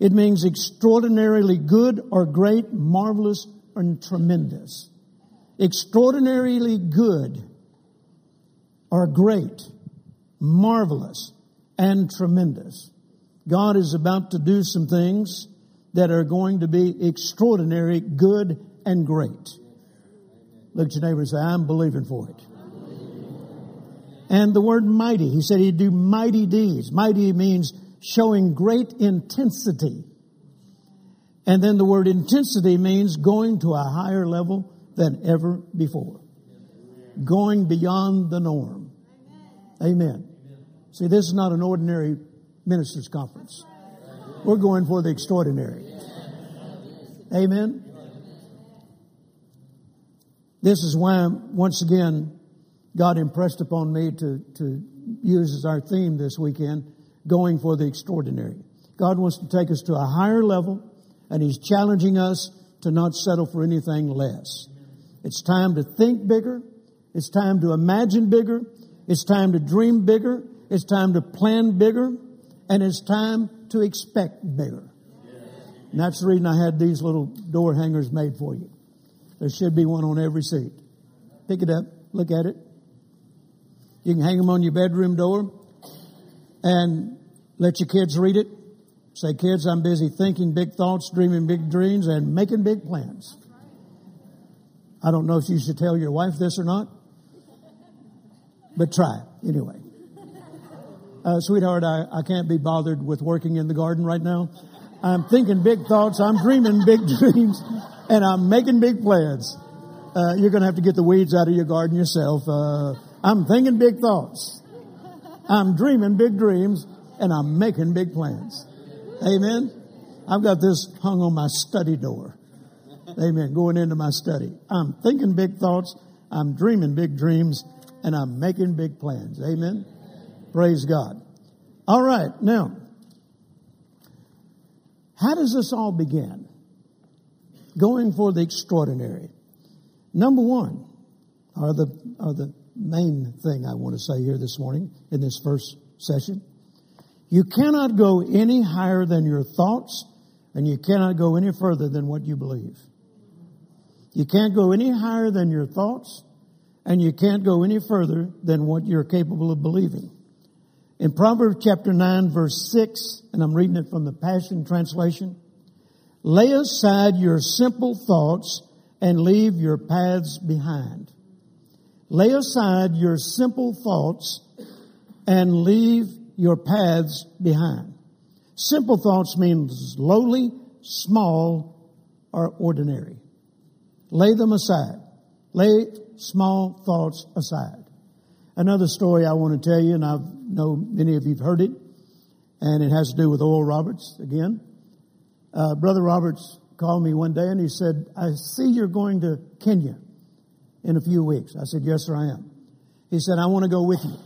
It means extraordinarily good or great, marvelous, and tremendous. Extraordinarily good or great, marvelous, and tremendous. God is about to do some things that are going to be extraordinary, good, and great. Look at your neighbor and say, I'm believing for it. And the word mighty, he said he'd do mighty deeds. Mighty means showing great intensity. And then the word intensity means going to a higher level than ever before. Going beyond the norm. Amen. See, this is not an ordinary ministers conference. We're going for the extraordinary. Amen. This is why, once again, God impressed upon me to, to use as our theme this weekend going for the extraordinary. God wants to take us to a higher level, and He's challenging us to not settle for anything less. It's time to think bigger. It's time to imagine bigger. It's time to dream bigger. It's time to plan bigger. And it's time to expect bigger. And that's the reason I had these little door hangers made for you. There should be one on every seat. Pick it up, look at it. You can hang them on your bedroom door and let your kids read it. Say, kids, I'm busy thinking big thoughts, dreaming big dreams, and making big plans. I don't know if you should tell your wife this or not, but try anyway. Uh, sweetheart, I, I can't be bothered with working in the garden right now. I'm thinking big thoughts, I'm dreaming big (laughs) dreams, and I'm making big plans. Uh, you're going to have to get the weeds out of your garden yourself. Uh, I'm thinking big thoughts. I'm dreaming big dreams, and I'm making big plans. Amen. I've got this hung on my study door. Amen. Going into my study. I'm thinking big thoughts. I'm dreaming big dreams and I'm making big plans. Amen. Praise God. All right. Now, how does this all begin? Going for the extraordinary. Number one, are the, are the main thing I want to say here this morning in this first session. You cannot go any higher than your thoughts and you cannot go any further than what you believe. You can't go any higher than your thoughts and you can't go any further than what you're capable of believing. In Proverbs chapter 9 verse 6, and I'm reading it from the Passion Translation, lay aside your simple thoughts and leave your paths behind. Lay aside your simple thoughts and leave your paths behind. Simple thoughts means lowly, small, or ordinary. Lay them aside. Lay small thoughts aside. Another story I want to tell you, and I know many of you have heard it, and it has to do with Oral Roberts again. Uh, Brother Roberts called me one day and he said, I see you're going to Kenya in a few weeks. I said, Yes, sir, I am. He said, I want to go with you.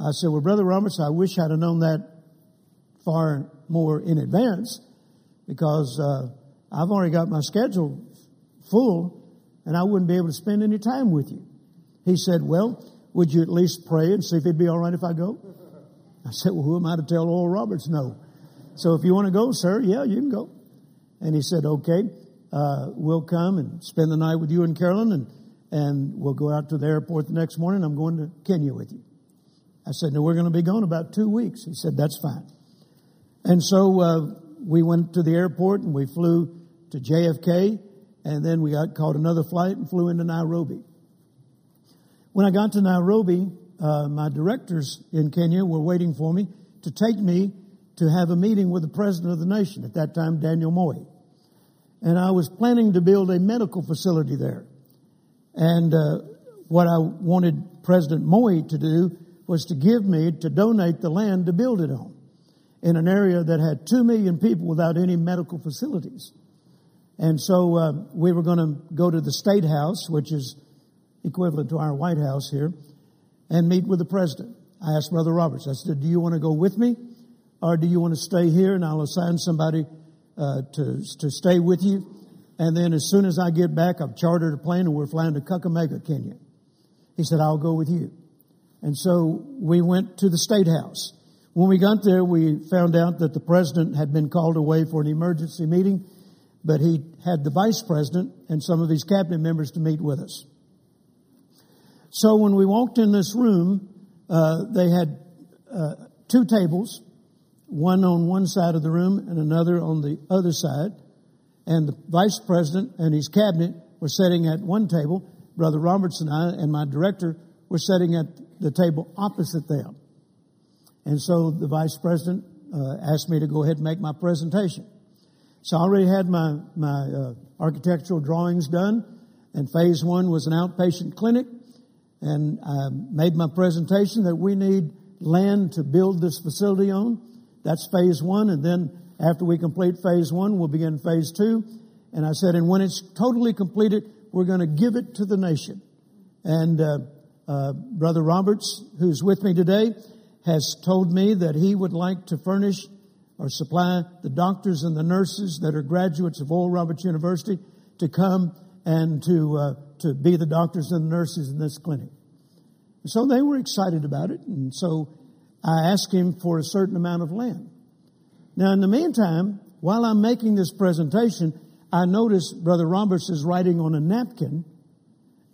I said, Well, Brother Roberts, I wish I'd have known that far more in advance because uh, I've already got my schedule full and I wouldn't be able to spend any time with you. He said, Well, would you at least pray and see if it'd be all right if I go? I said, Well, who am I to tell Oral Roberts no? So if you want to go, sir, yeah, you can go. And he said, Okay, uh, we'll come and spend the night with you and Carolyn and, and we'll go out to the airport the next morning. I'm going to Kenya with you. I said, No, we're going to be gone about two weeks. He said, That's fine. And so uh, we went to the airport and we flew to JFK and then we got caught another flight and flew into Nairobi. When I got to Nairobi, uh, my directors in Kenya were waiting for me to take me to have a meeting with the president of the nation, at that time, Daniel Moi. And I was planning to build a medical facility there. And uh, what I wanted President Moi to do was to give me, to donate the land to build it on in an area that had two million people without any medical facilities. And so uh, we were going to go to the State House, which is equivalent to our White House here, and meet with the president. I asked Brother Roberts, I said, Do you want to go with me? Or do you want to stay here and I'll assign somebody uh, to, to stay with you? And then as soon as I get back, I've chartered a plane and we're flying to Kakamega, Kenya. He said, I'll go with you. And so we went to the State House. When we got there, we found out that the president had been called away for an emergency meeting but he had the vice president and some of his cabinet members to meet with us. So when we walked in this room, uh, they had uh, two tables, one on one side of the room and another on the other side. And the vice president and his cabinet were sitting at one table. Brother Roberts and I and my director were sitting at the table opposite them. And so the vice president uh, asked me to go ahead and make my presentation. So I already had my, my uh, architectural drawings done, and phase one was an outpatient clinic, and I made my presentation that we need land to build this facility on. That's phase one, and then after we complete phase one, we'll begin phase two. And I said, and when it's totally completed, we're going to give it to the nation. And uh, uh, Brother Roberts, who's with me today, has told me that he would like to furnish or supply the doctors and the nurses that are graduates of Oral Roberts University to come and to, uh, to be the doctors and the nurses in this clinic. So they were excited about it, and so I ask him for a certain amount of land. Now, in the meantime, while I'm making this presentation, I notice Brother Roberts is writing on a napkin,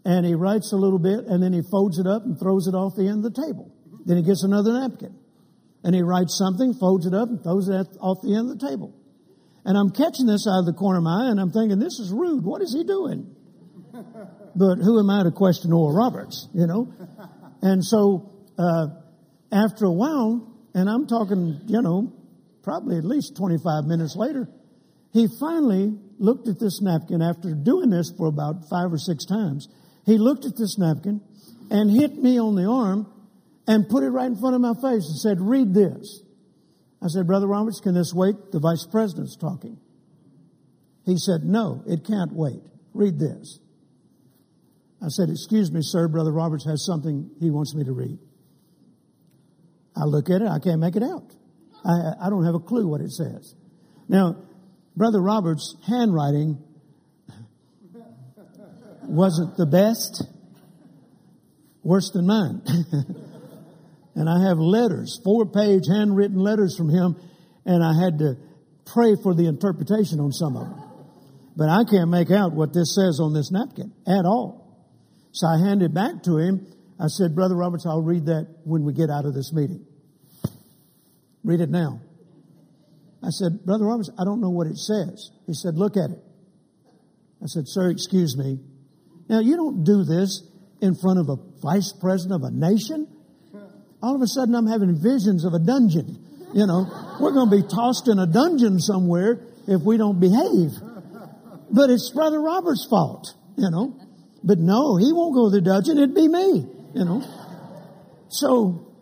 and he writes a little bit, and then he folds it up and throws it off the end of the table. Then he gets another napkin, and he writes something, folds it up, and throws it off the end of the table. And I'm catching this out of the corner of my eye, and I'm thinking, this is rude. What is he doing? But who am I to question Oral Roberts, you know? And so, uh, after a while, and I'm talking, you know, probably at least 25 minutes later, he finally looked at this napkin after doing this for about five or six times. He looked at this napkin and hit me on the arm and put it right in front of my face and said, read this. I said, Brother Roberts, can this wait? The vice president's talking. He said, no, it can't wait. Read this. I said, excuse me, sir, Brother Roberts has something he wants me to read. I look at it, I can't make it out. I, I don't have a clue what it says. Now, Brother Roberts' handwriting wasn't the best, worse than mine. (laughs) and I have letters, four page handwritten letters from him, and I had to pray for the interpretation on some of them. But I can't make out what this says on this napkin at all. So I handed it back to him. I said, Brother Roberts, I'll read that when we get out of this meeting. Read it now. I said, Brother Roberts, I don't know what it says. He said, look at it. I said, sir, excuse me. Now you don't do this in front of a vice president of a nation. All of a sudden I'm having visions of a dungeon. You know, we're going to be tossed in a dungeon somewhere if we don't behave. But it's Brother Robert's fault, you know. But no, he won't go to the dungeon. It'd be me, you know. So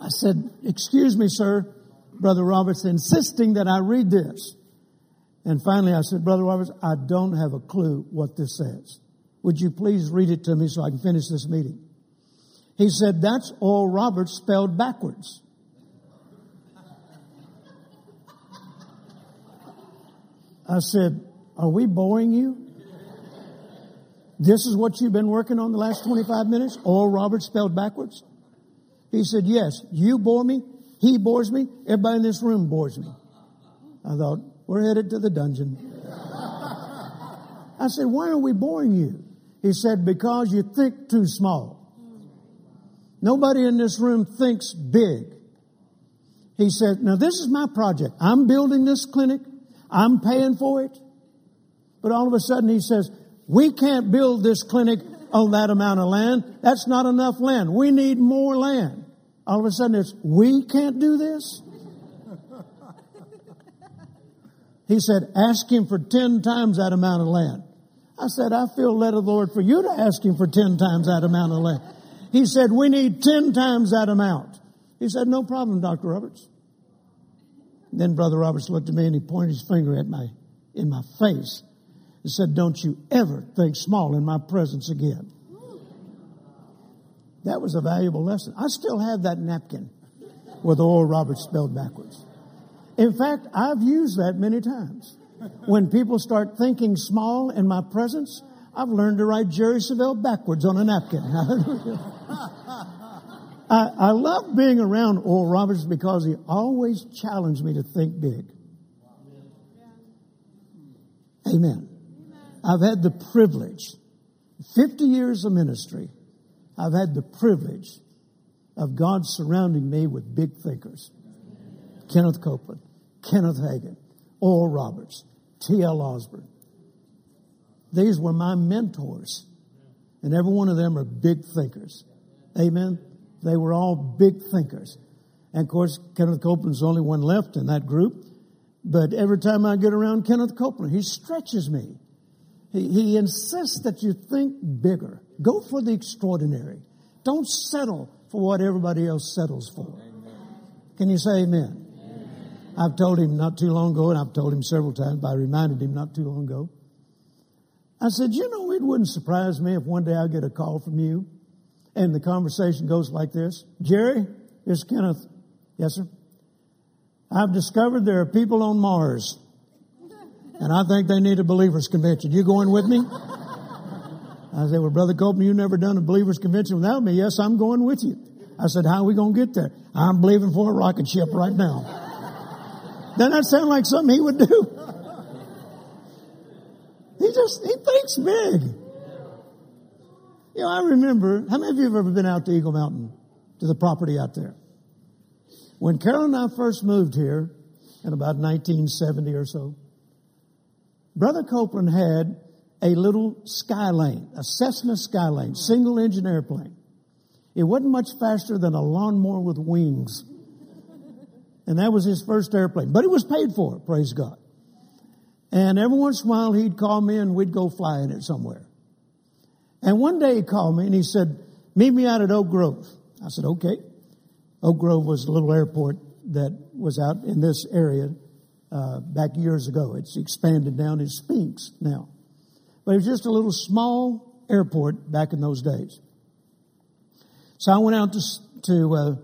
I said, excuse me, sir, Brother Roberts, insisting that I read this. And finally I said, Brother Roberts, I don't have a clue what this says. Would you please read it to me so I can finish this meeting? He said, that's all Roberts spelled backwards. I said, are we boring you? This is what you've been working on the last 25 minutes? Oral Robert spelled backwards? He said, yes, you bore me, he bores me, everybody in this room bores me. I thought, we're headed to the dungeon. I said, why are we boring you? He said, because you think too small. Nobody in this room thinks big. He said, now this is my project. I'm building this clinic. I'm paying for it. But all of a sudden he says, we can't build this clinic on that amount of land. That's not enough land. We need more land. All of a sudden it's, we can't do this? He said, ask him for 10 times that amount of land. I said, I feel led of the Lord for you to ask him for 10 times that amount of land. He said, we need 10 times that amount. He said, no problem, Dr. Roberts. Then Brother Roberts looked at me and he pointed his finger at my, in my face and said, Don't you ever think small in my presence again. That was a valuable lesson. I still have that napkin with Oral Roberts spelled backwards. In fact, I've used that many times. When people start thinking small in my presence, I've learned to write Jerry Savelle backwards on a napkin. (laughs) I, I love being around Oral Roberts because he always challenged me to think big. Amen. I've had the privilege, 50 years of ministry, I've had the privilege of God surrounding me with big thinkers. Kenneth Copeland, Kenneth Hagin, Oral Roberts, T.L. Osborn. These were my mentors. And every one of them are big thinkers. Amen. They were all big thinkers. And of course, Kenneth Copeland's the only one left in that group. But every time I get around Kenneth Copeland, he stretches me. He, he insists that you think bigger. Go for the extraordinary. Don't settle for what everybody else settles for. Can you say amen? amen? I've told him not too long ago, and I've told him several times, but I reminded him not too long ago. I said, you know, it wouldn't surprise me if one day I get a call from you and the conversation goes like this. Jerry, it's Kenneth. Yes, sir. I've discovered there are people on Mars and I think they need a believers convention. You going with me? I said, well, Brother Copeland, you've never done a believer's convention without me. Yes, I'm going with you. I said, how are we going to get there? I'm believing for a rocket ship right now. Doesn't that sound like something he would do? He just, he thinks big. You know, I remember, how many of you have ever been out to Eagle Mountain, to the property out there? When Carol and I first moved here, in about 1970 or so, Brother Copeland had a little Skylane, a Cessna Skylane, single engine airplane. It wasn't much faster than a lawnmower with wings. And that was his first airplane. But it was paid for, praise God. And every once in a while he'd call me and we'd go fly in it somewhere. And one day he called me and he said, meet me out at Oak Grove. I said, okay. Oak Grove was a little airport that was out in this area uh, back years ago. It's expanded down to Spinks now. But it was just a little small airport back in those days. So I went out to, to uh,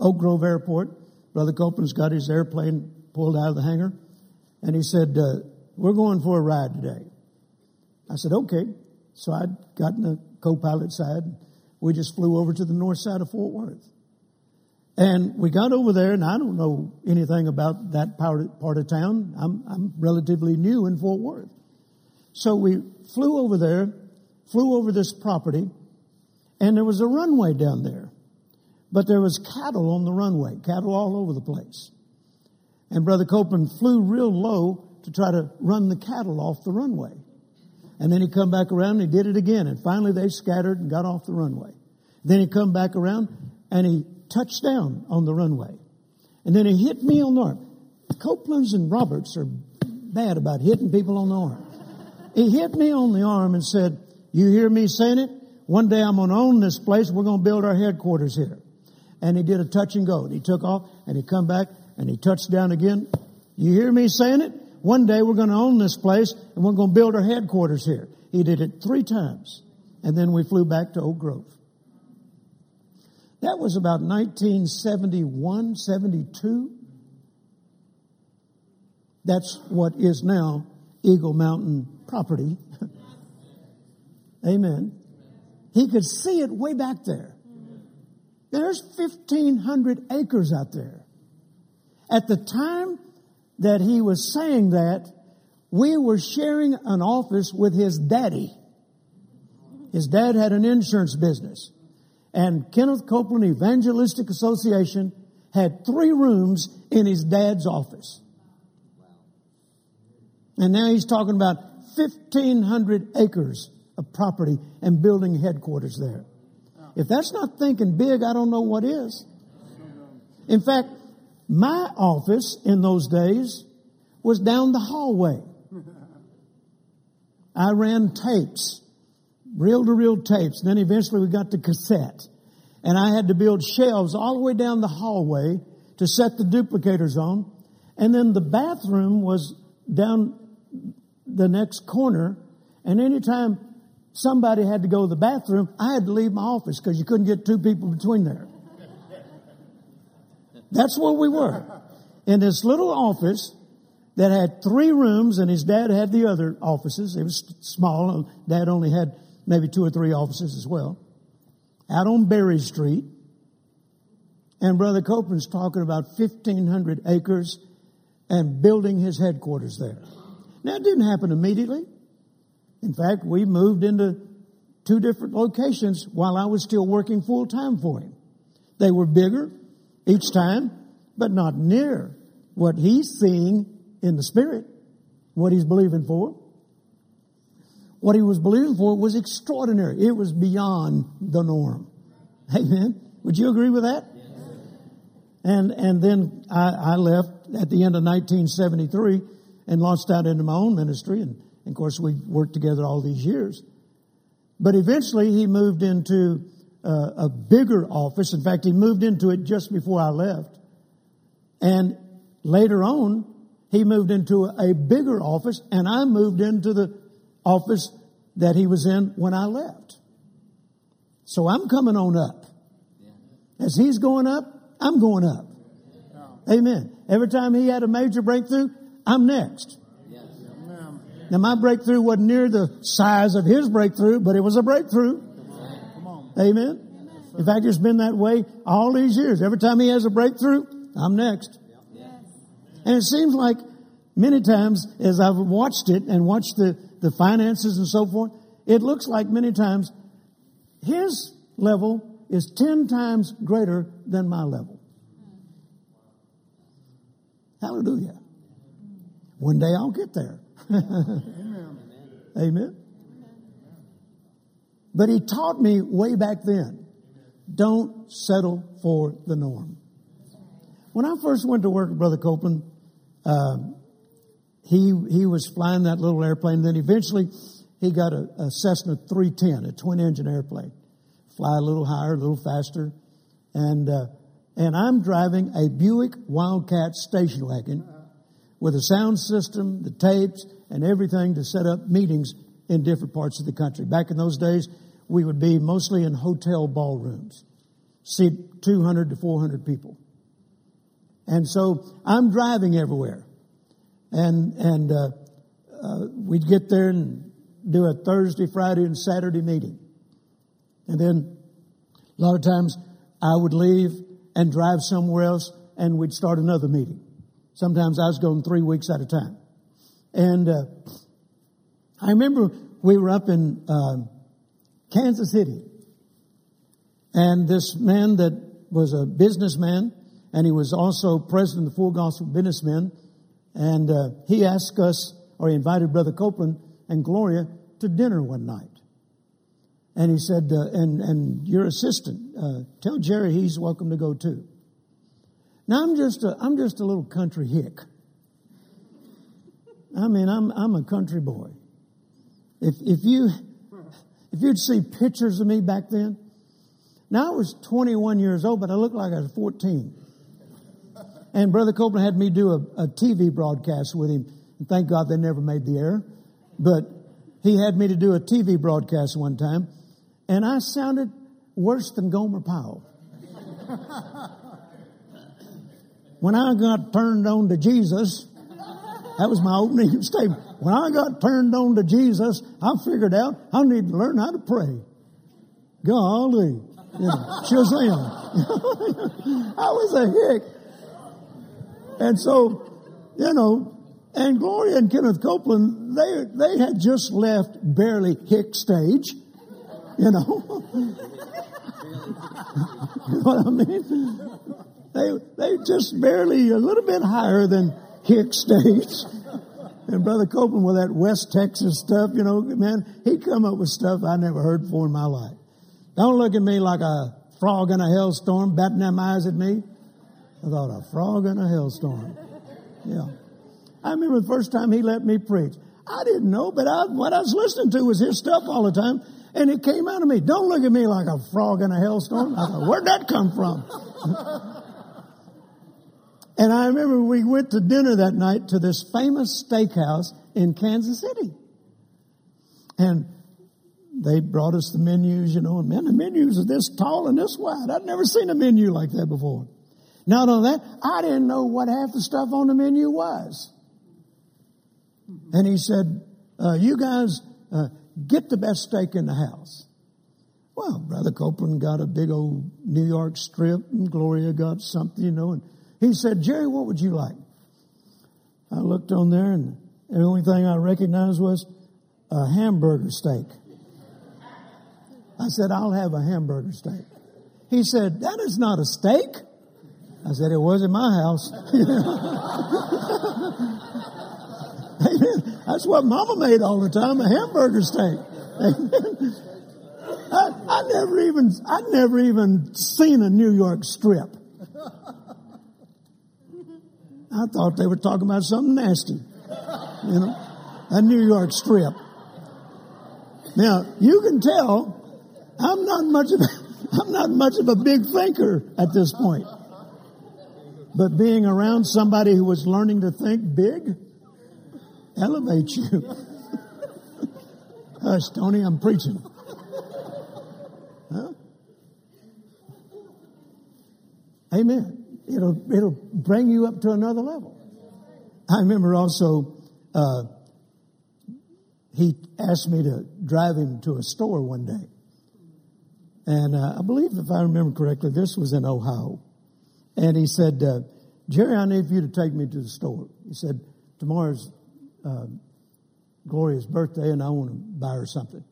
Oak Grove Airport. Brother Copeland's got his airplane pulled out of the hangar. And he said, uh, we're going for a ride today. I said, okay. So I got in the co-pilot side. And we just flew over to the north side of Fort Worth. And we got over there, and I don't know anything about that part, of town. I'm, I'm relatively new in Fort Worth. So we flew over there, flew over this property, and there was a runway down there. But there was cattle on the runway, cattle all over the place. And Brother Copeland flew real low to try to run the cattle off the runway. And then he come back around and he did it again. And finally they scattered and got off the runway. Then he come back around and he touched down on the runway. And then he hit me on the arm. Copelands and Roberts are bad about hitting people on the arm. He hit me on the arm and said, you hear me saying it? One day I'm going to own this place. We're going to build our headquarters here. And he did a touch and go. And he took off and he come back and he touched down again. You hear me saying it? One day we're going to own this place and we're going to build our headquarters here. He did it three times. And then we flew back to Oak Grove. That was about 1971, 72. That's what is now Eagle Mountain property. (laughs) Amen. He could see it way back there. There's 1,500 acres out there. At the time that he was saying that, we were sharing an office with his daddy. His dad had an insurance business. And Kenneth Copeland Evangelistic Association had three rooms in his dad's office. And now he's talking about 1,500 acres of property and building headquarters there. If that's not thinking big, I don't know what is. In fact, my office in those days was down the hallway. I ran tapes, reel to reel tapes. Then eventually we got to cassette. And I had to build shelves all the way down the hallway to set the duplicators on. And then the bathroom was down the next corner. And anytime somebody had to go to the bathroom, I had to leave my office because you couldn't get two people between there. That's where we were. In this little office that had three rooms and his dad had the other offices. It was small. Dad only had maybe two or three offices as well. Out on Berry Street. And Brother Copeland's talking about 1,500 acres and building his headquarters there. Now it didn't happen immediately. In fact, we moved into two different locations while I was still working full time for him. They were bigger, each time, but not near what he's seeing in the spirit, what he's believing for. What he was believing for was extraordinary. It was beyond the norm. Amen. Would you agree with that? Yes. And and then I, I left at the end of 1973 and launched out into my own ministry. And, and of course, we worked together all these years. But eventually, he moved into uh, a bigger office. In fact, he moved into it just before I left. And later on, he moved into a bigger office and I moved into the office that he was in when I left. So I'm coming on up. As he's going up, I'm going up. Amen. Every time he had a major breakthrough, I'm next. Now my breakthrough wasn't near the size of his breakthrough, but it was a breakthrough. Amen. In fact, it's been that way all these years. Every time he has a breakthrough, I'm next. And it seems like many times as I've watched it and watched the, the finances and so forth, it looks like many times his level is 10 times greater than my level. Hallelujah. One day I'll get there. Amen. (laughs) Amen. But he taught me way back then, don't settle for the norm. When I first went to work with Brother Copeland, uh, he he was flying that little airplane. Then eventually, he got a, a Cessna 310, a twin engine airplane, fly a little higher, a little faster, and uh, and I'm driving a Buick Wildcat station wagon with a sound system, the tapes, and everything to set up meetings in different parts of the country. Back in those days, we would be mostly in hotel ballrooms, seat 200 to 400 people. And so I'm driving everywhere. And, and, uh, uh, we'd get there and do a Thursday, Friday, and Saturday meeting. And then a lot of times I would leave and drive somewhere else and we'd start another meeting. Sometimes I was going three weeks at a time. And, uh, I remember we were up in, uh, Kansas City. And this man that was a businessman and he was also president of the Full Gospel Businessmen. And uh, he asked us, or he invited Brother Copeland and Gloria to dinner one night. And he said, uh, and, and your assistant, uh, tell Jerry he's welcome to go too. Now I'm just a, I'm just a little country hick. I mean, I'm, I'm a country boy. If, if you, if you'd see pictures of me back then, now I was 21 years old, but I looked like I was 14. And Brother Copeland had me do a, a TV broadcast with him. And thank God they never made the air. But he had me to do a TV broadcast one time. And I sounded worse than Gomer Pyle. (laughs) when I got turned on to Jesus, that was my opening (laughs) statement. When I got turned on to Jesus, I figured out I need to learn how to pray. Golly. You Shazam. (laughs) I was a hick. And so, you know, and Gloria and Kenneth Copeland, they, they had just left barely hick stage, you know. (laughs) you know what I mean? They, they just barely a little bit higher than hick stage. And Brother Copeland with that West Texas stuff, you know, man, he come up with stuff I never heard before in my life. Don't look at me like a frog in a hailstorm, batting them eyes at me. I thought, a frog in a hailstorm. Yeah. I remember the first time he let me preach. I didn't know, but I, what I was listening to was his stuff all the time, and it came out of me. Don't look at me like a frog in a hailstorm. I thought, where'd that come from? (laughs) and I remember we went to dinner that night to this famous steakhouse in Kansas City. And they brought us the menus, you know, and man, the menus are this tall and this wide. I'd never seen a menu like that before. Not only that, I didn't know what half the stuff on the menu was. And he said, uh, you guys, uh, get the best steak in the house. Well, Brother Copeland got a big old New York strip and Gloria got something, you know, and he said, Jerry, what would you like? I looked on there and the only thing I recognized was a hamburger steak. I said, I'll have a hamburger steak. He said, that is not a steak. I said, it was in my house. (laughs) Amen. That's what mama made all the time, a hamburger steak. I, I never even, I'd never even seen a New York strip. I thought they were talking about something nasty. You know, a New York strip. Now, you can tell I'm not much of a, (laughs) I'm not much of a big thinker at this point. But being around somebody who was learning to think big elevates you. (laughs) Hush, Tony, I'm preaching. Huh? Amen. It'll, it'll bring you up to another level. I remember also, uh, he asked me to drive him to a store one day. And uh, I believe, if I remember correctly, this was in Ohio. And he said, uh, Jerry, I need you to take me to the store. He said, tomorrow's uh, Gloria's birthday and I want to buy her something.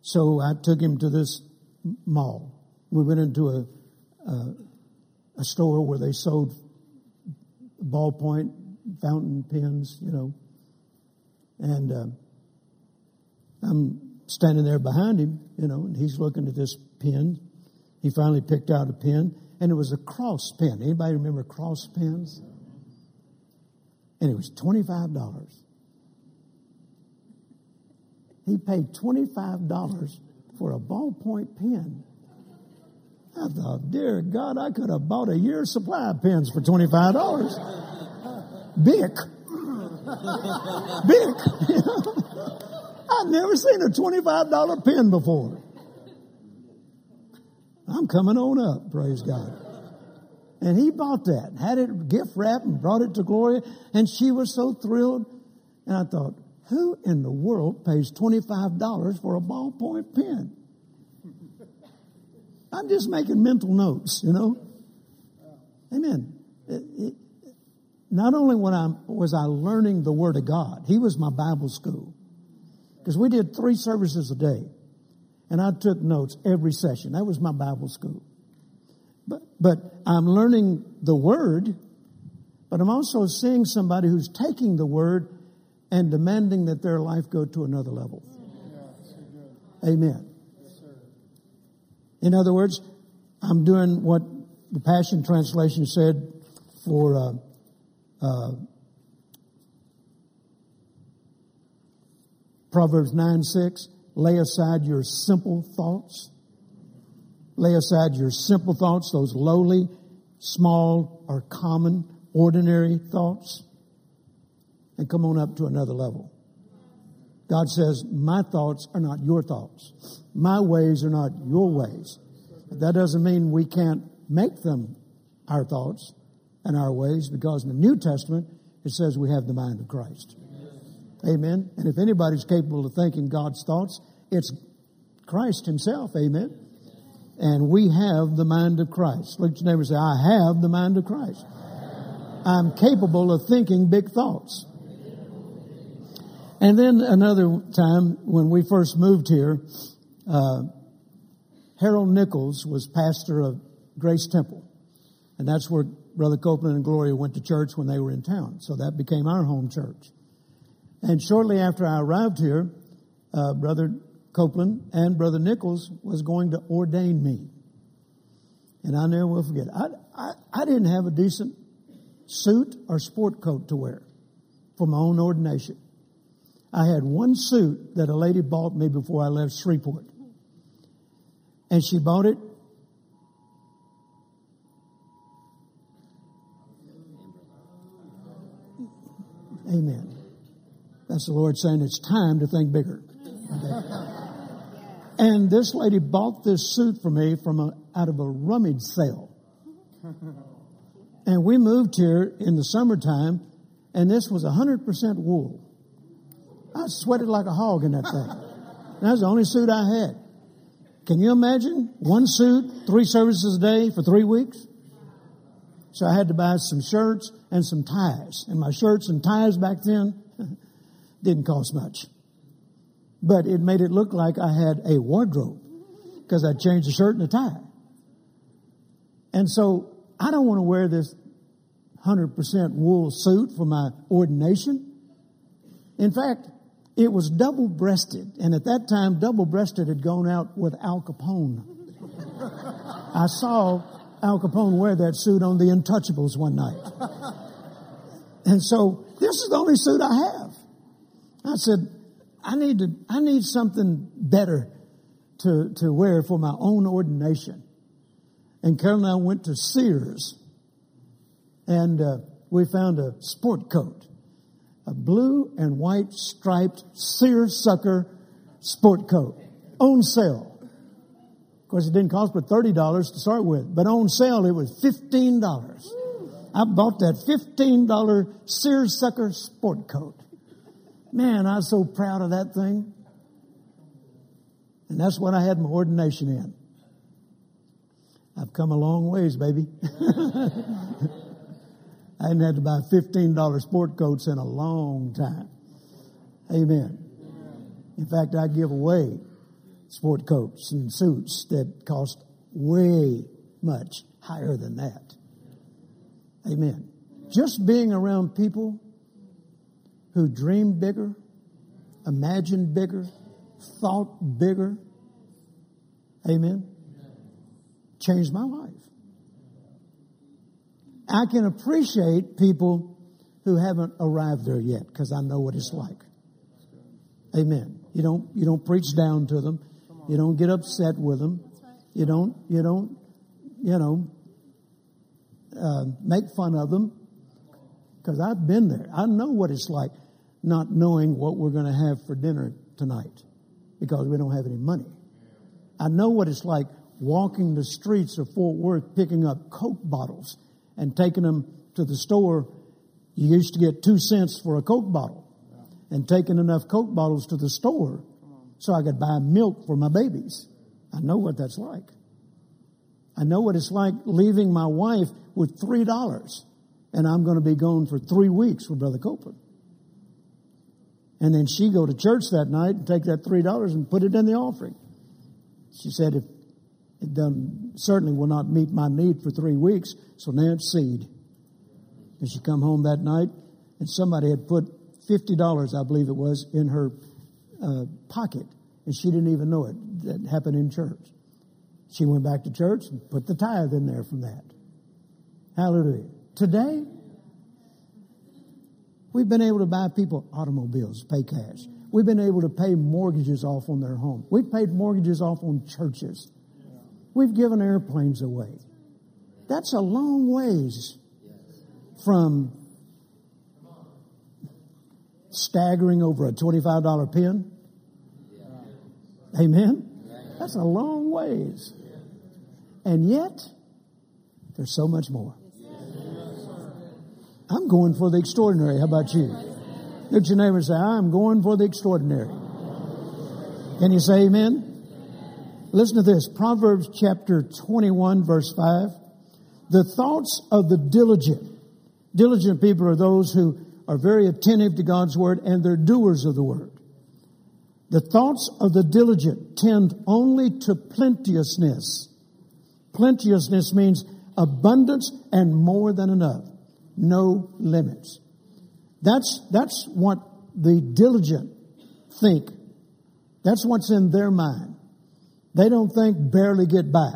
So I took him to this mall. We went into a, a, a store where they sold ballpoint fountain pens, you know. And uh, I'm standing there behind him, you know, and he's looking at this pen. He finally picked out a pen, and it was a cross pen. Anybody remember cross pens? And it was $25. He paid $25 for a ballpoint pen. I thought, dear God, I could have bought a year's supply of pens for $25. Bic. Bic. (laughs) I'd never seen a $25 pen before. I'm coming on up, praise God. And he bought that, had it gift wrapped and brought it to Gloria, and she was so thrilled. And I thought, who in the world pays $25 for a ballpoint pen? I'm just making mental notes, you know. Amen. It, it, not only I, was I learning the Word of God, he was my Bible school. Because we did three services a day. And I took notes every session. That was my Bible school. But, but I'm learning the Word, but I'm also seeing somebody who's taking the Word and demanding that their life go to another level. Amen. In other words, I'm doing what the Passion Translation said for uh, uh, Proverbs 9 6. Lay aside your simple thoughts. Lay aside your simple thoughts, those lowly, small, or common, ordinary thoughts, and come on up to another level. God says, My thoughts are not your thoughts. My ways are not your ways. But that doesn't mean we can't make them our thoughts and our ways because in the New Testament it says we have the mind of Christ. Amen. And if anybody's capable of thinking God's thoughts, it's Christ Himself. Amen. And we have the mind of Christ. Look at your neighbor and say, I have the mind of Christ. I'm capable of thinking big thoughts. And then another time when we first moved here, uh, Harold Nichols was pastor of Grace Temple. And that's where Brother Copeland and Gloria went to church when they were in town. So that became our home church. And shortly after I arrived here, uh, Brother Copeland and Brother Nichols was going to ordain me. And I never will forget. I, I, I didn't have a decent suit or sport coat to wear for my own ordination. I had one suit that a lady bought me before I left Shreveport. And she bought it Amen. That's the Lord saying it's time to think bigger. Okay. And this lady bought this suit for me from a, out of a rummage sale. And we moved here in the summertime, and this was 100% wool. I sweated like a hog in that thing. That was the only suit I had. Can you imagine? One suit, three services a day for three weeks? So I had to buy some shirts and some ties. And my shirts and ties back then (laughs) didn't cost much. But it made it look like I had a wardrobe because I changed a shirt and a tie. And so I don't want to wear this 100% wool suit for my ordination. In fact, it was double breasted. And at that time, double breasted had gone out with Al Capone. I saw Al Capone wear that suit on The Untouchables one night. And so this is the only suit I have. I said, I need to, I need something better to, to wear for my own ordination. And Carol and I went to Sears and uh, we found a sport coat, a blue and white striped seersucker sport coat on sale Of course, it didn't cost but $30 to start with, but on sale it was $15. I bought that $15 seersucker sport coat. Man, I was so proud of that thing. And that's what I had my ordination in. I've come a long ways, baby. (laughs) I hadn't had to buy $15 sport coats in a long time. Amen. In fact, I give away sport coats and suits that cost way much higher than that. Amen. Just being around people who dreamed bigger, imagined bigger, thought bigger. Amen. Changed my life. I can appreciate people who haven't arrived there yet because I know what it's like. Amen. You don't, you don't preach down to them. You don't get upset with them. You don't, you don't, you know, uh, make fun of them because I've been there. I know what it's like not knowing what we're going to have for dinner tonight because we don't have any money. I know what it's like walking the streets of Fort Worth picking up Coke bottles and taking them to the store. You used to get two cents for a Coke bottle and taking enough Coke bottles to the store so I could buy milk for my babies. I know what that's like. I know what it's like leaving my wife with three dollars and I'm going to be gone for three weeks with Brother Copeland. And then she go to church that night and take that three dollars and put it in the offering. She said, if it done, certainly will not meet my need for three weeks, so now it's seed. And she come home that night and somebody had put fifty dollars, I believe it was, in her uh, pocket, and she didn't even know it. That happened in church. She went back to church and put the tithe in there from that. Hallelujah. Today, we've been able to buy people automobiles, pay cash. We've been able to pay mortgages off on their home. We've paid mortgages off on churches. We've given airplanes away. That's a long ways from staggering over a $25 pen. Amen? That's a long ways. And yet, there's so much more. I'm going for the extraordinary. How about you? Look at your neighbor and say, I'm going for the extraordinary. Can you say amen? Listen to this. Proverbs chapter 21 verse 5. The thoughts of the diligent. Diligent people are those who are very attentive to God's word and they're doers of the word. The thoughts of the diligent tend only to plenteousness. Plenteousness means abundance and more than enough. No limits. That's, that's what the diligent think. That's what's in their mind. They don't think barely get by.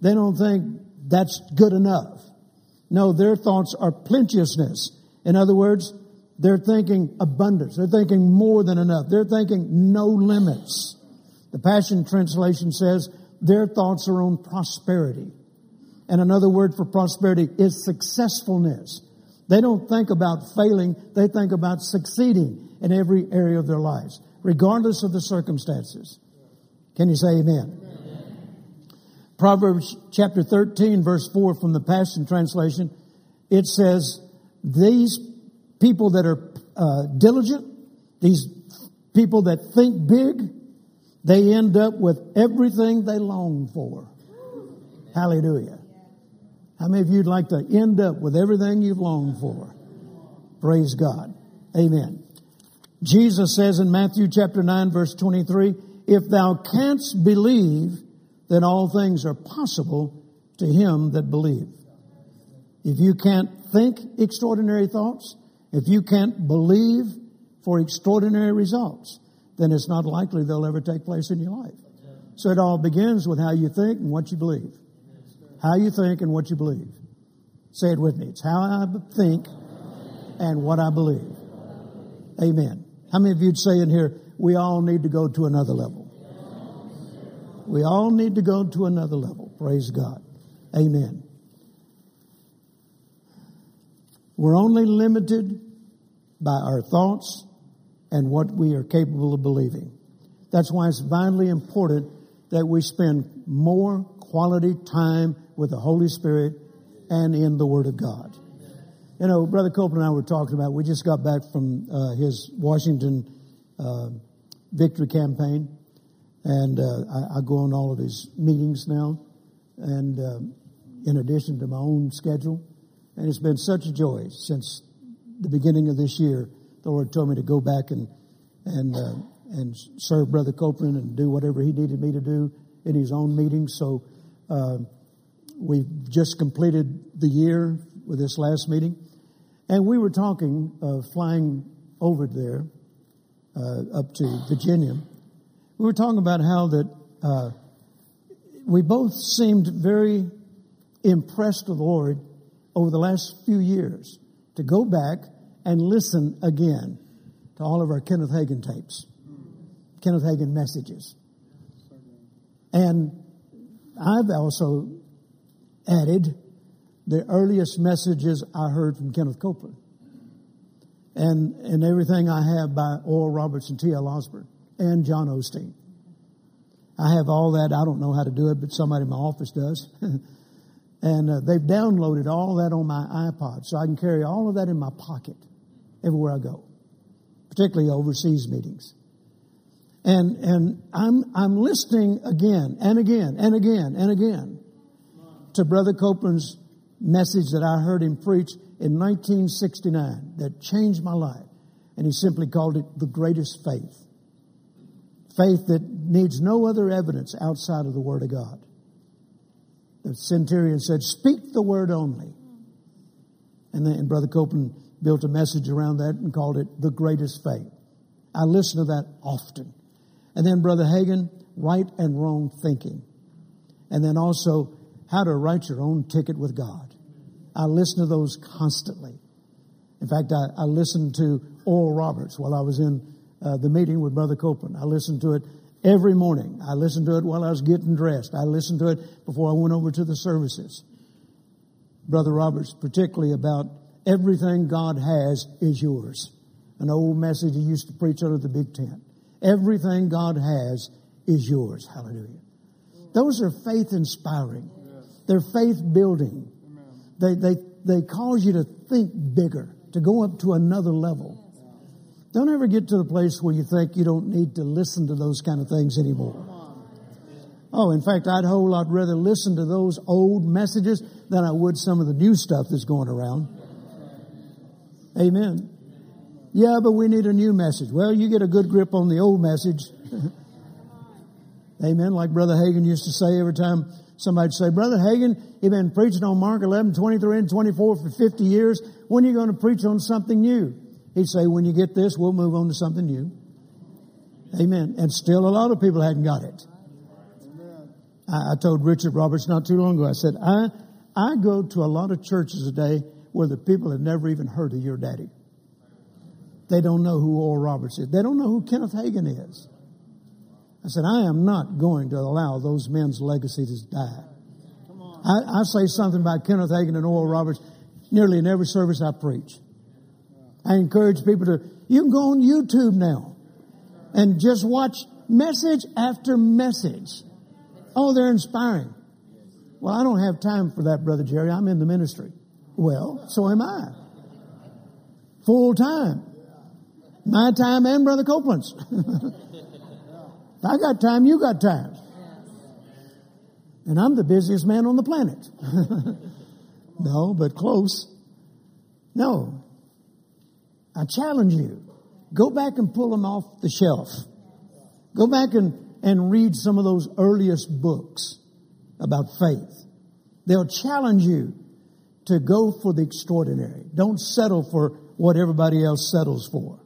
They don't think that's good enough. No, their thoughts are plenteousness. In other words, they're thinking abundance. They're thinking more than enough. They're thinking no limits. The Passion Translation says their thoughts are on prosperity. And another word for prosperity is successfulness. They don't think about failing. They think about succeeding in every area of their lives, regardless of the circumstances. Can you say amen? amen? Proverbs chapter 13 verse 4 from the Passion Translation, it says, these people that are uh, diligent, these people that think big, they end up with everything they long for. Hallelujah. How many of you'd like to end up with everything you've longed for? Praise God. Amen. Jesus says in Matthew chapter 9 verse 23, if thou canst believe, then all things are possible to him that believe. If you can't think extraordinary thoughts, if you can't believe for extraordinary results, then it's not likely they'll ever take place in your life. So it all begins with how you think and what you believe. How you think and what you believe. Say it with me. It's how I think and what I believe. Amen. How many of you'd say in here, we all need to go to another level? We all need to go to another level. Praise God. Amen. We're only limited by our thoughts and what we are capable of believing. That's why it's vitally important that we spend more quality time with the Holy Spirit and in the Word of God. You know, Brother Copeland and I were talking about, we just got back from uh, his Washington uh, victory campaign, and uh, I, I, go on all of his meetings now, and uh, in addition to my own schedule. And it's been such a joy since the beginning of this year. The Lord told me to go back and and uh, and serve Brother Copeland and do whatever he needed me to do in his own meetings. So uh, we've just completed the year with this last meeting, and we were talking of flying over there uh, up to Virginia. We were talking about how that uh, we both seemed very impressed with the Lord over the last few years to go back and listen again to all of our Kenneth Hagin tapes, Kenneth Hagin messages. And I've also added the earliest messages I heard from Kenneth Copeland and, and everything I have by Oral Roberts and T.L. Osborn and John Osteen. I have all that. I don't know how to do it, but somebody in my office does. (laughs) and uh, they've downloaded all that on my iPod, so I can carry all of that in my pocket everywhere I go, particularly overseas meetings. And and I'm I'm listening again and again and again and again to Brother Copeland's message that I heard him preach in 1969 that changed my life. And he simply called it the greatest faith. Faith that needs no other evidence outside of the Word of God. The centurion said, Speak the word only. And then Brother Copeland built a message around that and called it the greatest faith. I listen to that often. And then Brother Hagin, right and wrong thinking. And then also how to write your own ticket with God. I listen to those constantly. In fact, I, I listened to Oral Roberts while I was in uh, the meeting with Brother Copeland. I listened to it every morning. I listened to it while I was getting dressed. I listened to it before I went over to the services. Brother Roberts, particularly about everything God has is yours. An old message he used to preach under the big tent. Everything God has is yours. Hallelujah. Those are faith inspiring. They're faith building. They, they, they cause you to think bigger, to go up to another level. Don't ever get to the place where you think you don't need to listen to those kind of things anymore. Oh, in fact, I'd whole lot rather listen to those old messages than I would some of the new stuff that's going around. Amen. Yeah, but we need a new message. Well, you get a good grip on the old message. (laughs) Amen. Like Brother Hagin used to say every time somebody'd say, Brother Hagin, you've been preaching on Mark 11, 23 and 24 for 50 years. When are you going to preach on something new? He'd say, when you get this, we'll move on to something new. Amen. And still a lot of people hadn't got it. I, I told Richard Roberts not too long ago, I said, I, I go to a lot of churches today where the people have never even heard of your daddy. They don't know who Oral Roberts is. They don't know who Kenneth Hagin is. I said, I am not going to allow those men's legacy to die. I, I say something about Kenneth Hagin and Oral Roberts nearly in every service I preach. I encourage people to, you can go on YouTube now and just watch message after message. Oh, they're inspiring. Well, I don't have time for that, Brother Jerry. I'm in the ministry. Well, so am I. Full time. My time and Brother Copeland's. (laughs) I got time, you got time. And I'm the busiest man on the planet. (laughs) no, but close. No, I challenge you. Go back and pull them off the shelf. Go back and, and read some of those earliest books about faith. They'll challenge you to go for the extraordinary. Don't settle for what everybody else settles for.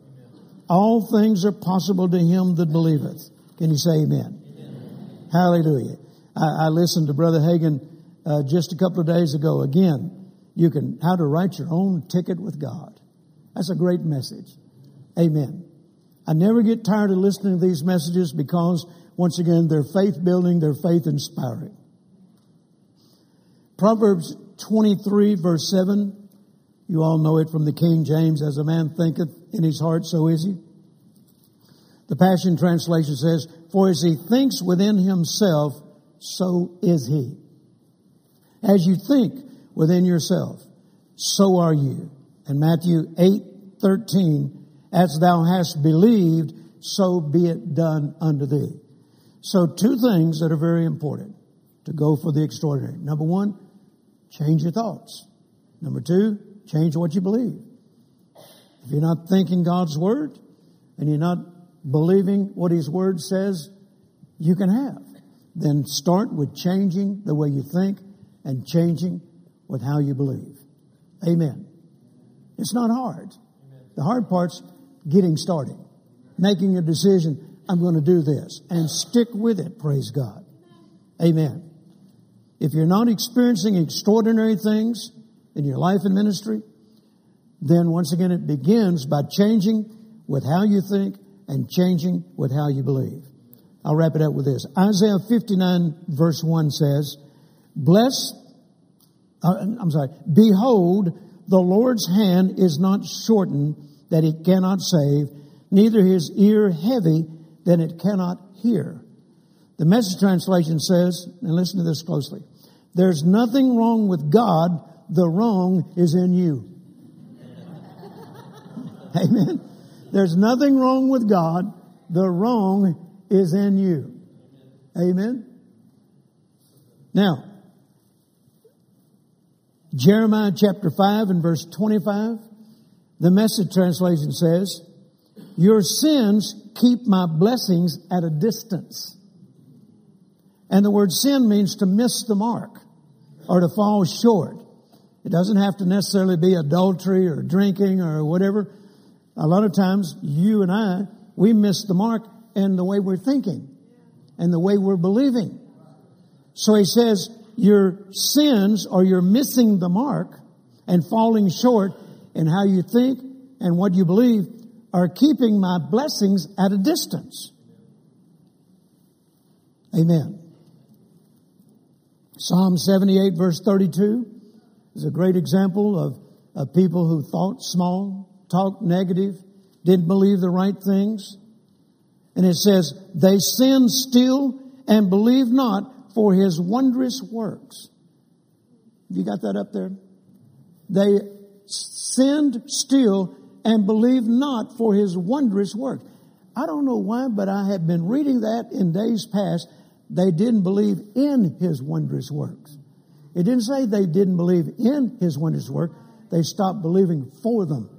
All things are possible to him that believeth. Can you say amen? amen. Hallelujah. I, I, listened to Brother Hagin uh, just a couple of days ago. Again, you can, how to write your own ticket with God. That's a great message. Amen. I never get tired of listening to these messages because, once again, they're faith building, they're faith inspiring. Proverbs 23 verse 7. You all know it from the King James, as a man thinketh in his heart, so is he. The Passion Translation says, for as he thinks within himself, so is he. As you think within yourself, so are you. And Matthew 8, 13, as thou hast believed, so be it done unto thee. So two things that are very important to go for the extraordinary. Number one, change your thoughts. Number two, change what you believe. If you're not thinking God's word and you're not believing what his word says you can have, then start with changing the way you think and changing with how you believe. Amen. It's not hard. The hard part's getting started, making a decision, I'm going to do this, and stick with it, praise God. Amen. If you're not experiencing extraordinary things in your life and ministry, then once again it begins by changing with how you think and changing with how you believe. I'll wrap it up with this. Isaiah 59 verse 1 says, Bless, uh, I'm sorry, behold, the Lord's hand is not shortened that it cannot save, neither his ear heavy that it cannot hear. The message translation says, and listen to this closely, there's nothing wrong with God, the wrong is in you. (laughs) Amen. There's nothing wrong with God, the wrong is in you. Amen. Now, Jeremiah chapter 5 and verse 25, the message translation says, Your sins keep my blessings at a distance. And the word sin means to miss the mark or to fall short. It doesn't have to necessarily be adultery or drinking or whatever. A lot of times, you and I, we miss the mark in the way we're thinking and the way we're believing. So he says, your sins or you're missing the mark and falling short in how you think and what you believe are keeping my blessings at a distance. Amen. Psalm 78 verse 32 is a great example of, of people who thought small, talked negative, didn't believe the right things. And it says, they sin still and believe not for his wondrous works. You got that up there? They sinned still and believed not for his wondrous work. I don't know why, but I have been reading that in days past. They didn't believe in his wondrous works. It didn't say they didn't believe in his wondrous work. They stopped believing for them.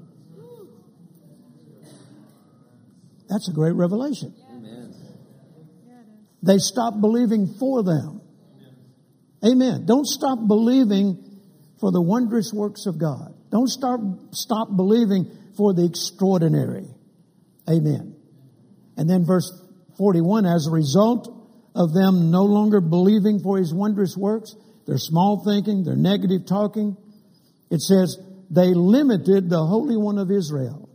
That's a great revelation. Amen. They stop believing for them. Amen. Don't stop believing for the wondrous works of God. Don't start, stop believing for the extraordinary. Amen. And then verse 41, as a result of them no longer believing for his wondrous works, their small thinking, their negative talking, it says, they limited the Holy One of Israel.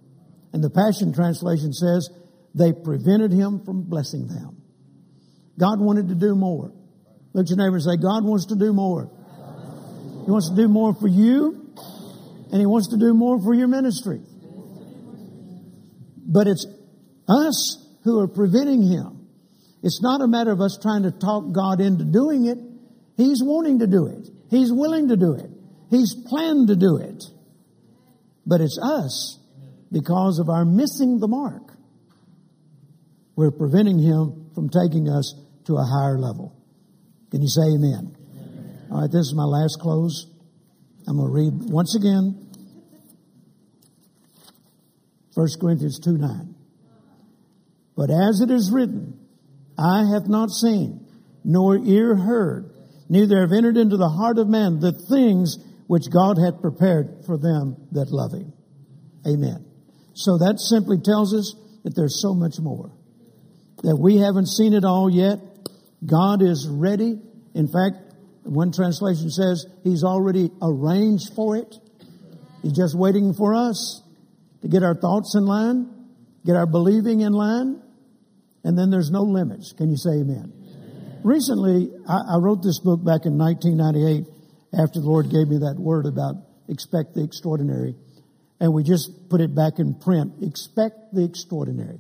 And the Passion Translation says, they prevented him from blessing them. God wanted to do more. Look at your neighbor and say, God wants to do more. He wants to do more for you, and He wants to do more for your ministry. But it's us who are preventing Him. It's not a matter of us trying to talk God into doing it. He's wanting to do it. He's willing to do it. He's planned to do it. But it's us, because of our missing the mark, we're preventing Him from taking us to a higher level. Can you say amen? amen? All right, this is my last close. I'm going to read once again 1 Corinthians 2 9. But as it is written, I have not seen, nor ear heard, neither have entered into the heart of man the things which God hath prepared for them that love him. Amen. So that simply tells us that there's so much more. That we haven't seen it all yet. God is ready. In fact, one translation says He's already arranged for it. He's just waiting for us to get our thoughts in line, get our believing in line, and then there's no limits. Can you say amen? amen. Recently, I, I wrote this book back in 1998 after the Lord gave me that word about expect the extraordinary. And we just put it back in print. Expect the extraordinary.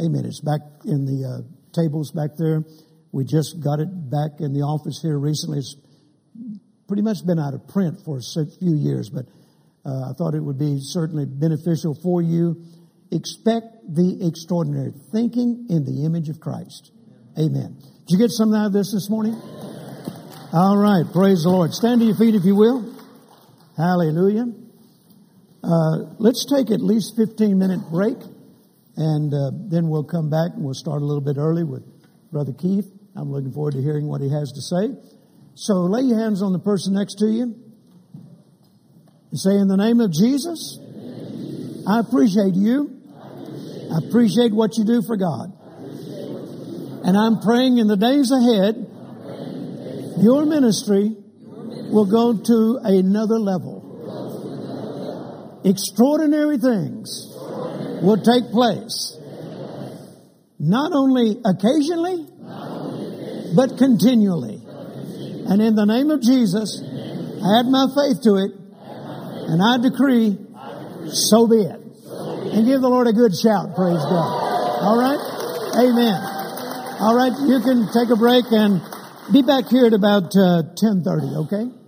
Amen. It's back in the uh, tables back there. We just got it back in the office here recently. It's pretty much been out of print for a few years, but uh, I thought it would be certainly beneficial for you. Expect the extraordinary, thinking in the image of Christ. Amen. Did you get something out of this this morning? All right, praise the Lord. Stand to your feet if you will. Hallelujah. Uh, let's take at least 15 minute break and uh, then we'll come back and we'll start a little bit early with Brother Keith. I'm looking forward to hearing what he has to say. So lay your hands on the person next to you and say, In the name of Jesus, I appreciate you. I appreciate what you do for God. And I'm praying in the days ahead, your ministry will go to another level. Extraordinary things will take place. Not only occasionally, but continually. And in the name of Jesus, I add my faith to it, and I decree, so be it. And give the Lord a good shout, praise God. All right? Amen. All right, you can take a break and be back here at about uh, 10.30, okay?